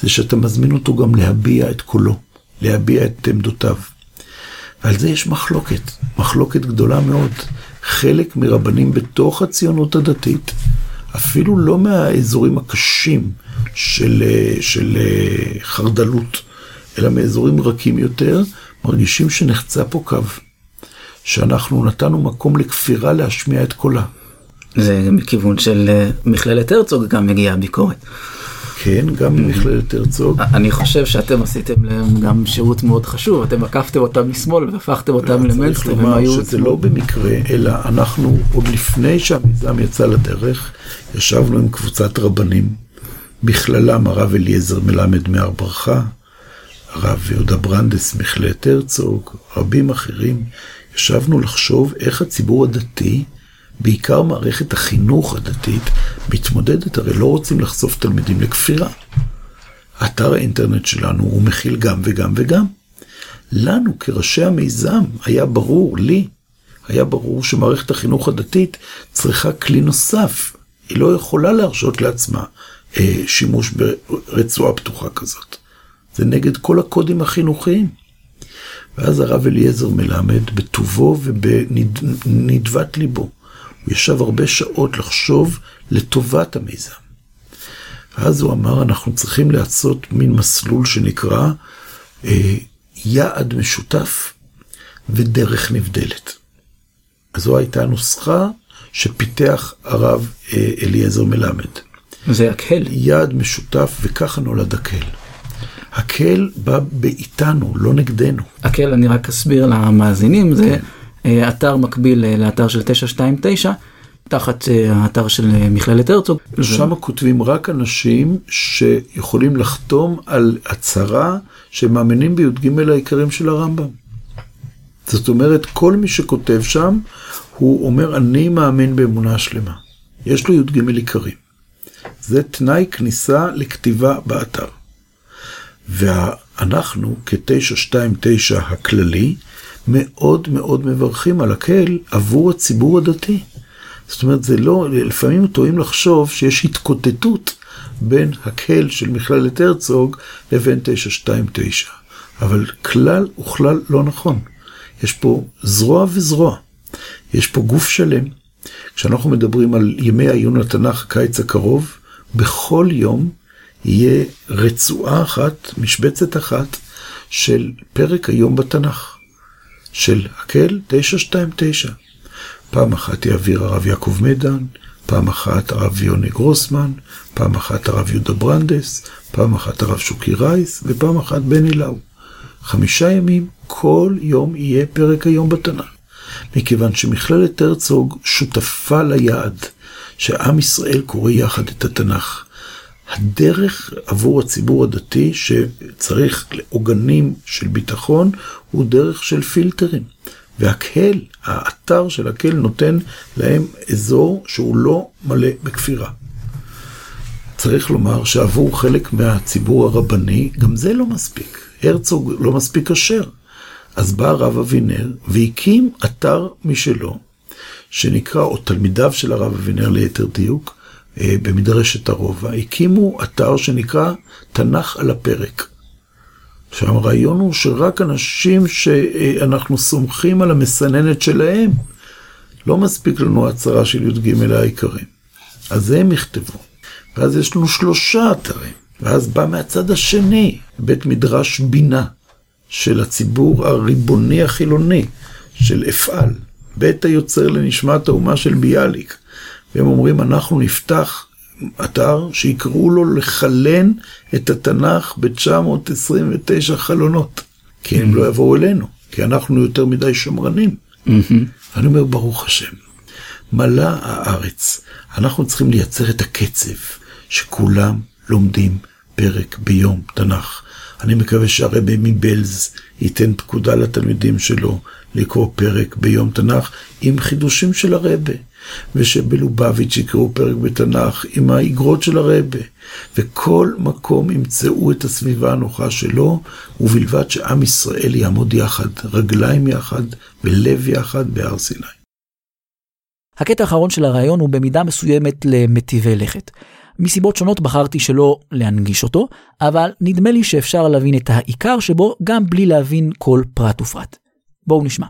זה שאתה מזמין אותו גם להביע את קולו, להביע את עמדותיו. ועל זה יש מחלוקת, מחלוקת גדולה מאוד. חלק מרבנים בתוך הציונות הדתית, אפילו לא מהאזורים הקשים של, של חרדלות, אלא מאזורים רכים יותר, מרגישים שנחצה פה קו, שאנחנו נתנו מקום לכפירה להשמיע את קולה. זה מכיוון של אה, מכללת הרצוג גם מגיעה ביקורת. כן, גם ממכללת הרצוג. אני חושב שאתם עשיתם להם גם שירות מאוד חשוב, אתם עקפתם אותם משמאל והפכתם אותם למיינסטרים, הם היו... שזה לא במקרה, אלא אנחנו עוד לפני שהמיזם יצא לדרך, ישבנו עם קבוצת רבנים, בכללם הרב אליעזר מלמד מהר ברכה, הרב יהודה ברנדס מכללת הרצוג, רבים אחרים, ישבנו לחשוב איך הציבור הדתי בעיקר מערכת החינוך הדתית מתמודדת, הרי לא רוצים לחשוף תלמידים לכפירה. אתר האינטרנט שלנו הוא מכיל גם וגם וגם. לנו כראשי המיזם היה ברור, לי, היה ברור שמערכת החינוך הדתית צריכה כלי נוסף. היא לא יכולה להרשות לעצמה אה, שימוש ברצועה פתוחה כזאת. זה נגד כל הקודים החינוכיים. ואז הרב אליעזר מלמד בטובו ובנדבת ליבו הוא ישב הרבה שעות לחשוב לטובת המיזם. ואז הוא אמר, אנחנו צריכים לעשות מין מסלול שנקרא אה, יעד משותף ודרך נבדלת. אז זו הייתה הנוסחה שפיתח הרב אה, אליעזר מלמד. זה הקהל. יעד משותף, וככה נולד הקהל. הקהל בא באיתנו, לא נגדנו. הקהל, אני רק אסביר למאזינים, זה כן. אה, אתר מקביל אה, לאתר של 929, תחת אה, האתר של מכללת הרצוג. שם ו... כותבים רק אנשים שיכולים לחתום על הצהרה שמאמינים בי"ג העיקרים של הרמב"ם. זאת אומרת, כל מי שכותב שם, הוא אומר, אני מאמין באמונה שלמה. יש לו י"ג עיקרים. זה תנאי כניסה לכתיבה באתר. ואנחנו, כ-929 הכללי, מאוד מאוד מברכים על הקהל עבור הציבור הדתי. זאת אומרת, זה לא, לפעמים טועים לחשוב שיש התקוטטות בין הקהל של מכללת הרצוג לבין 929. אבל כלל וכלל לא נכון. יש פה זרוע וזרוע. יש פה גוף שלם. כשאנחנו מדברים על ימי העיון לתנ"ך, הקיץ הקרוב, בכל יום יהיה רצועה אחת, משבצת אחת, של פרק היום בתנ"ך. של הקהל 929. פעם אחת יעביר הרב יעקב מדן, פעם אחת הרב יוני גרוסמן, פעם אחת הרב יהודה ברנדס, פעם אחת הרב שוקי רייס, ופעם אחת בני לאו. חמישה ימים, כל יום יהיה פרק היום בתנ"ך. מכיוון שמכללת הרצוג שותפה ליעד שעם ישראל קורא יחד את התנ"ך. הדרך עבור הציבור הדתי שצריך לעוגנים של ביטחון הוא דרך של פילטרים. והקהל, האתר של הקהל נותן להם אזור שהוא לא מלא בכפירה. צריך לומר שעבור חלק מהציבור הרבני, גם זה לא מספיק. הרצוג לא מספיק כשר. אז בא הרב אבינר והקים אתר משלו, שנקרא, או תלמידיו של הרב אבינר ליתר דיוק, במדרשת הרובע, הקימו אתר שנקרא תנ"ך על הפרק. עכשיו הרעיון הוא שרק אנשים שאנחנו סומכים על המסננת שלהם, לא מספיק לנו הצהרה של י"ג העיקרים. אז הם יכתבו. ואז יש לנו שלושה אתרים. ואז בא מהצד השני, בית מדרש בינה, של הציבור הריבוני החילוני, של אפעל, בית היוצר לנשמת האומה של ביאליק. והם אומרים, אנחנו נפתח אתר שיקראו לו לחלן את התנ"ך ב-929 חלונות. כי הם לא יבואו אלינו, כי אנחנו יותר מדי שמרנים. אני אומר, ברוך השם, מלאה הארץ. אנחנו צריכים לייצר את הקצב שכולם לומדים פרק ביום תנ"ך. אני מקווה שהרבי מבלז ייתן פקודה לתלמידים שלו לקרוא פרק ביום תנ"ך עם חידושים של הרבה, ושבלובביץ' יקראו פרק בתנ"ך עם האגרות של הרבה, וכל מקום ימצאו את הסביבה הנוחה שלו, ובלבד שעם ישראל יעמוד יחד, רגליים יחד ולב יחד בהר סיני. הקטע האחרון של הרעיון הוא במידה מסוימת למטיבי לכת. מסיבות שונות בחרתי שלא להנגיש אותו, אבל נדמה לי שאפשר להבין את העיקר שבו גם בלי להבין כל פרט ופרט. בואו נשמע.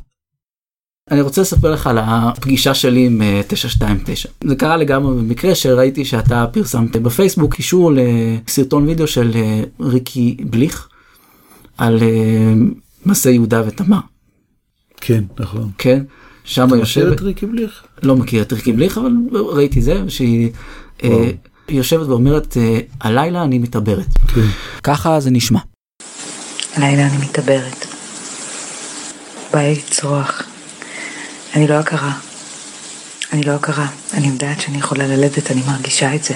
אני רוצה לספר לך על הפגישה שלי עם 929. זה קרה לגמרי במקרה שראיתי שאתה פרסמת בפייסבוק קישור לסרטון וידאו של ריקי בליך על מסי יהודה ותמר. כן, נכון. כן, שם אתה יושבת... מכיר את ריקי בליך? לא מכיר את ריקי בליך, אבל ראיתי זה, שהיא אה, יושבת ואומרת, אה, הלילה אני מתעברת. כן. ככה זה נשמע. הלילה אני מתעברת. בא לי לצרוח. אני לא הכרה. אני לא הכרה. אני יודעת שאני יכולה ללדת, אני מרגישה את זה.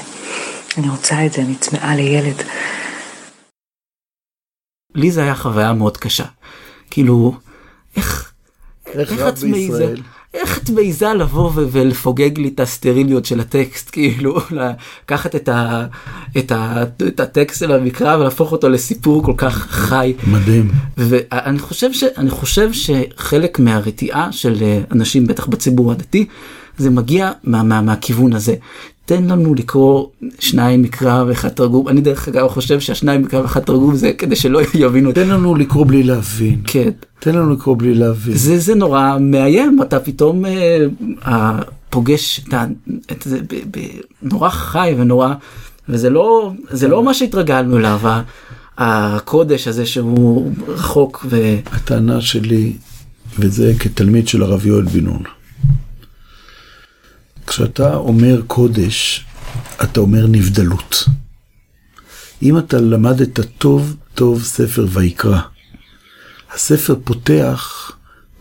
אני רוצה את זה, אני צמאה לילד. לי זה היה חוויה מאוד קשה. כאילו, איך, איך איך מעיזה, בישראל? איך את מעיזה לבוא ו- ולפוגג לי את הסטריליות של הטקסט, כאילו, לקחת את, ה, את, ה, את הטקסט של המקרא ולהפוך אותו לסיפור כל כך חי. מדהים. ואני חושב, ש, חושב שחלק מהרתיעה של אה, אנשים, בטח בציבור הדתי, זה מגיע מה, מה, מהכיוון הזה. תן לנו לקרוא שניים מקרא ואחד תרגום. אני דרך אגב חושב שהשניים מקרא ואחד תרגום זה כדי שלא יבינו. תן לנו לקרוא בלי להבין. כן. תן לנו לקרוא בלי להבין. זה, זה נורא מאיים, אתה פתאום אה, פוגש את, את זה ב, ב, נורא חי ונורא, וזה לא, זה לא מה שהתרגלנו אליו, הקודש הזה שהוא רחוק ו... הטענה שלי, וזה כתלמיד של הרב יואל בן נון, כשאתה אומר קודש, אתה אומר נבדלות. אם אתה למדת טוב טוב ספר ויקרא, הספר פותח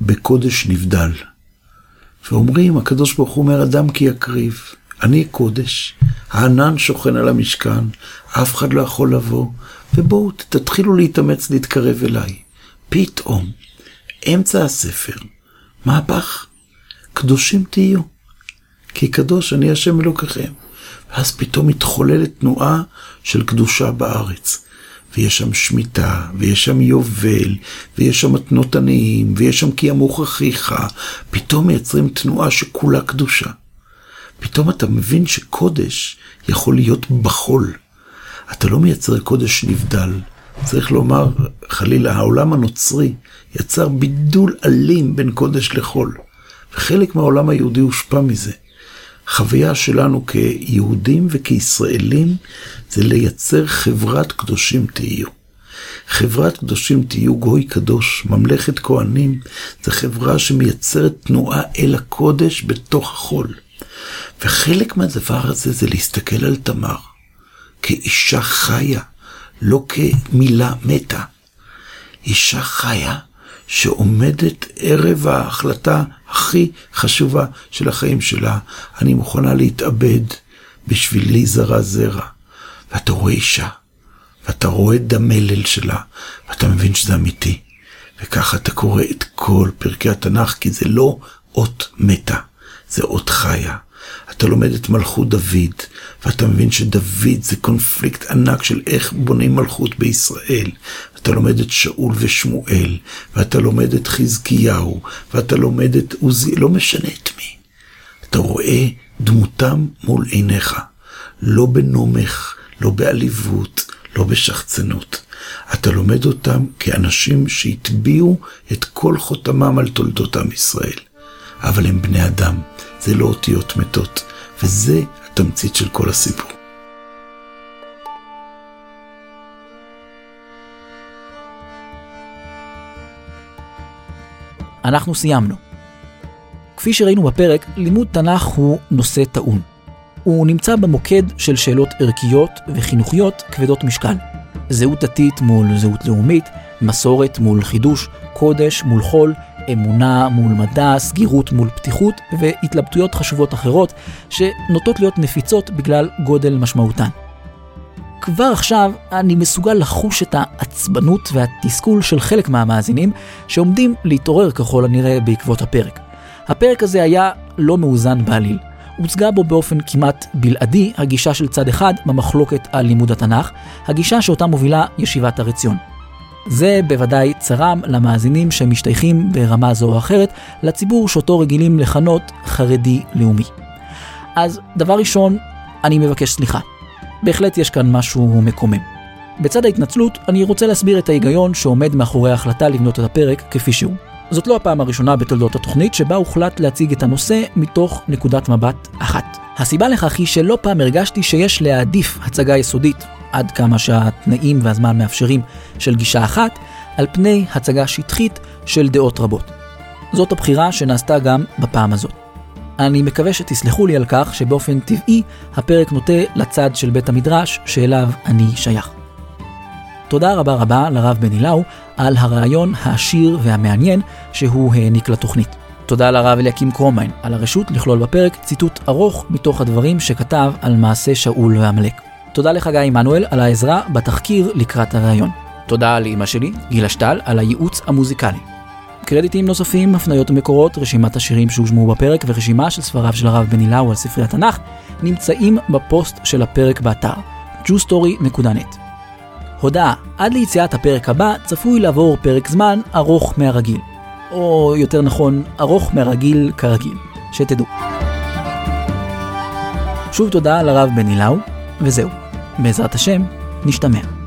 בקודש נבדל. ואומרים, הקדוש ברוך הוא אומר, אדם כי יקריב. אני קודש, הענן שוכן על המשכן, אף אחד לא יכול לבוא, ובואו תתחילו להתאמץ להתקרב אליי. פתאום, אמצע הספר, מהפך, קדושים תהיו, כי קדוש אני השם אלוקיכם. ואז פתאום מתחוללת תנועה של קדושה בארץ. ויש שם שמיטה, ויש שם יובל, ויש שם מתנות עניים, ויש שם כי ימוך אחיך. פתאום מייצרים תנועה שכולה קדושה. פתאום אתה מבין שקודש יכול להיות בחול. אתה לא מייצר קודש נבדל. צריך לומר, חלילה, העולם הנוצרי יצר בידול אלים בין קודש לחול. וחלק מהעולם היהודי הושפע מזה. החוויה שלנו כיהודים וכישראלים זה לייצר חברת קדושים תהיו. חברת קדושים תהיו גוי קדוש, ממלכת כהנים, זה חברה שמייצרת תנועה אל הקודש בתוך החול. וחלק מהדבר הזה זה להסתכל על תמר כאישה חיה, לא כמילה מתה. אישה חיה שעומדת ערב ההחלטה הכי חשובה של החיים שלה, אני מוכנה להתאבד בשביל לי זרע זרע. ואתה רואה אישה, ואתה רואה את המלל שלה, ואתה מבין שזה אמיתי. וככה אתה קורא את כל פרקי התנ"ך, כי זה לא אות מתה, זה אות חיה. אתה לומד את מלכות דוד, ואתה מבין שדוד זה קונפליקט ענק של איך בונים מלכות בישראל. אתה לומד את שאול ושמואל, ואתה לומד את חזקיהו, ואתה לומד את עוזי, לא משנה את מי. אתה רואה דמותם מול עיניך, לא בנומך, לא בעליבות, לא בשחצנות. אתה לומד אותם כאנשים שהטביעו את כל חותמם על תולדות עם ישראל. אבל הם בני אדם, זה לא אותיות מתות, וזה התמצית של כל הסיפור. אנחנו סיימנו. כפי שראינו בפרק, לימוד תנ"ך הוא נושא טעון. הוא נמצא במוקד של שאלות ערכיות וחינוכיות כבדות משקל. זהות דתית מול זהות לאומית, מסורת מול חידוש, קודש מול חול, אמונה מול מדע, סגירות מול פתיחות והתלבטויות חשובות אחרות שנוטות להיות נפיצות בגלל גודל משמעותן. כבר עכשיו אני מסוגל לחוש את העצבנות והתסכול של חלק מהמאזינים שעומדים להתעורר ככל הנראה בעקבות הפרק. הפרק הזה היה לא מאוזן בעליל. הוצגה בו באופן כמעט בלעדי הגישה של צד אחד במחלוקת על לימוד התנ"ך, הגישה שאותה מובילה ישיבת הר עציון. זה בוודאי צרם למאזינים שמשתייכים ברמה זו או אחרת לציבור שאותו רגילים לכנות חרדי לאומי. אז דבר ראשון, אני מבקש סליחה. בהחלט יש כאן משהו מקומם. בצד ההתנצלות, אני רוצה להסביר את ההיגיון שעומד מאחורי ההחלטה לבנות את הפרק כפי שהוא. זאת לא הפעם הראשונה בתולדות התוכנית שבה הוחלט להציג את הנושא מתוך נקודת מבט אחת. הסיבה לכך היא שלא פעם הרגשתי שיש להעדיף הצגה יסודית, עד כמה שהתנאים והזמן מאפשרים, של גישה אחת, על פני הצגה שטחית של דעות רבות. זאת הבחירה שנעשתה גם בפעם הזאת. אני מקווה שתסלחו לי על כך שבאופן טבעי הפרק נוטה לצד של בית המדרש שאליו אני שייך. תודה רבה רבה לרב בני לאו על הרעיון העשיר והמעניין שהוא העניק לתוכנית. תודה לרב אליקים קרומיין על הרשות לכלול בפרק ציטוט ארוך מתוך הדברים שכתב על מעשה שאול ועמלק. תודה לחגי עמנואל על העזרה בתחקיר לקראת הרעיון. תודה לאמא שלי, גילה שטל, על הייעוץ המוזיקלי. קרדיטים נוספים, הפניות ומקורות, רשימת השירים שהושמעו בפרק ורשימה של ספריו של הרב בני לאו על ספרי התנ"ך נמצאים בפוסט של הפרק באתר jewstory.net. הודעה, עד ליציאת הפרק הבא צפוי לעבור פרק זמן ארוך מהרגיל. או יותר נכון, ארוך מהרגיל כרגיל. שתדעו. שוב תודה לרב בני לאו, וזהו. בעזרת השם, נשתמע.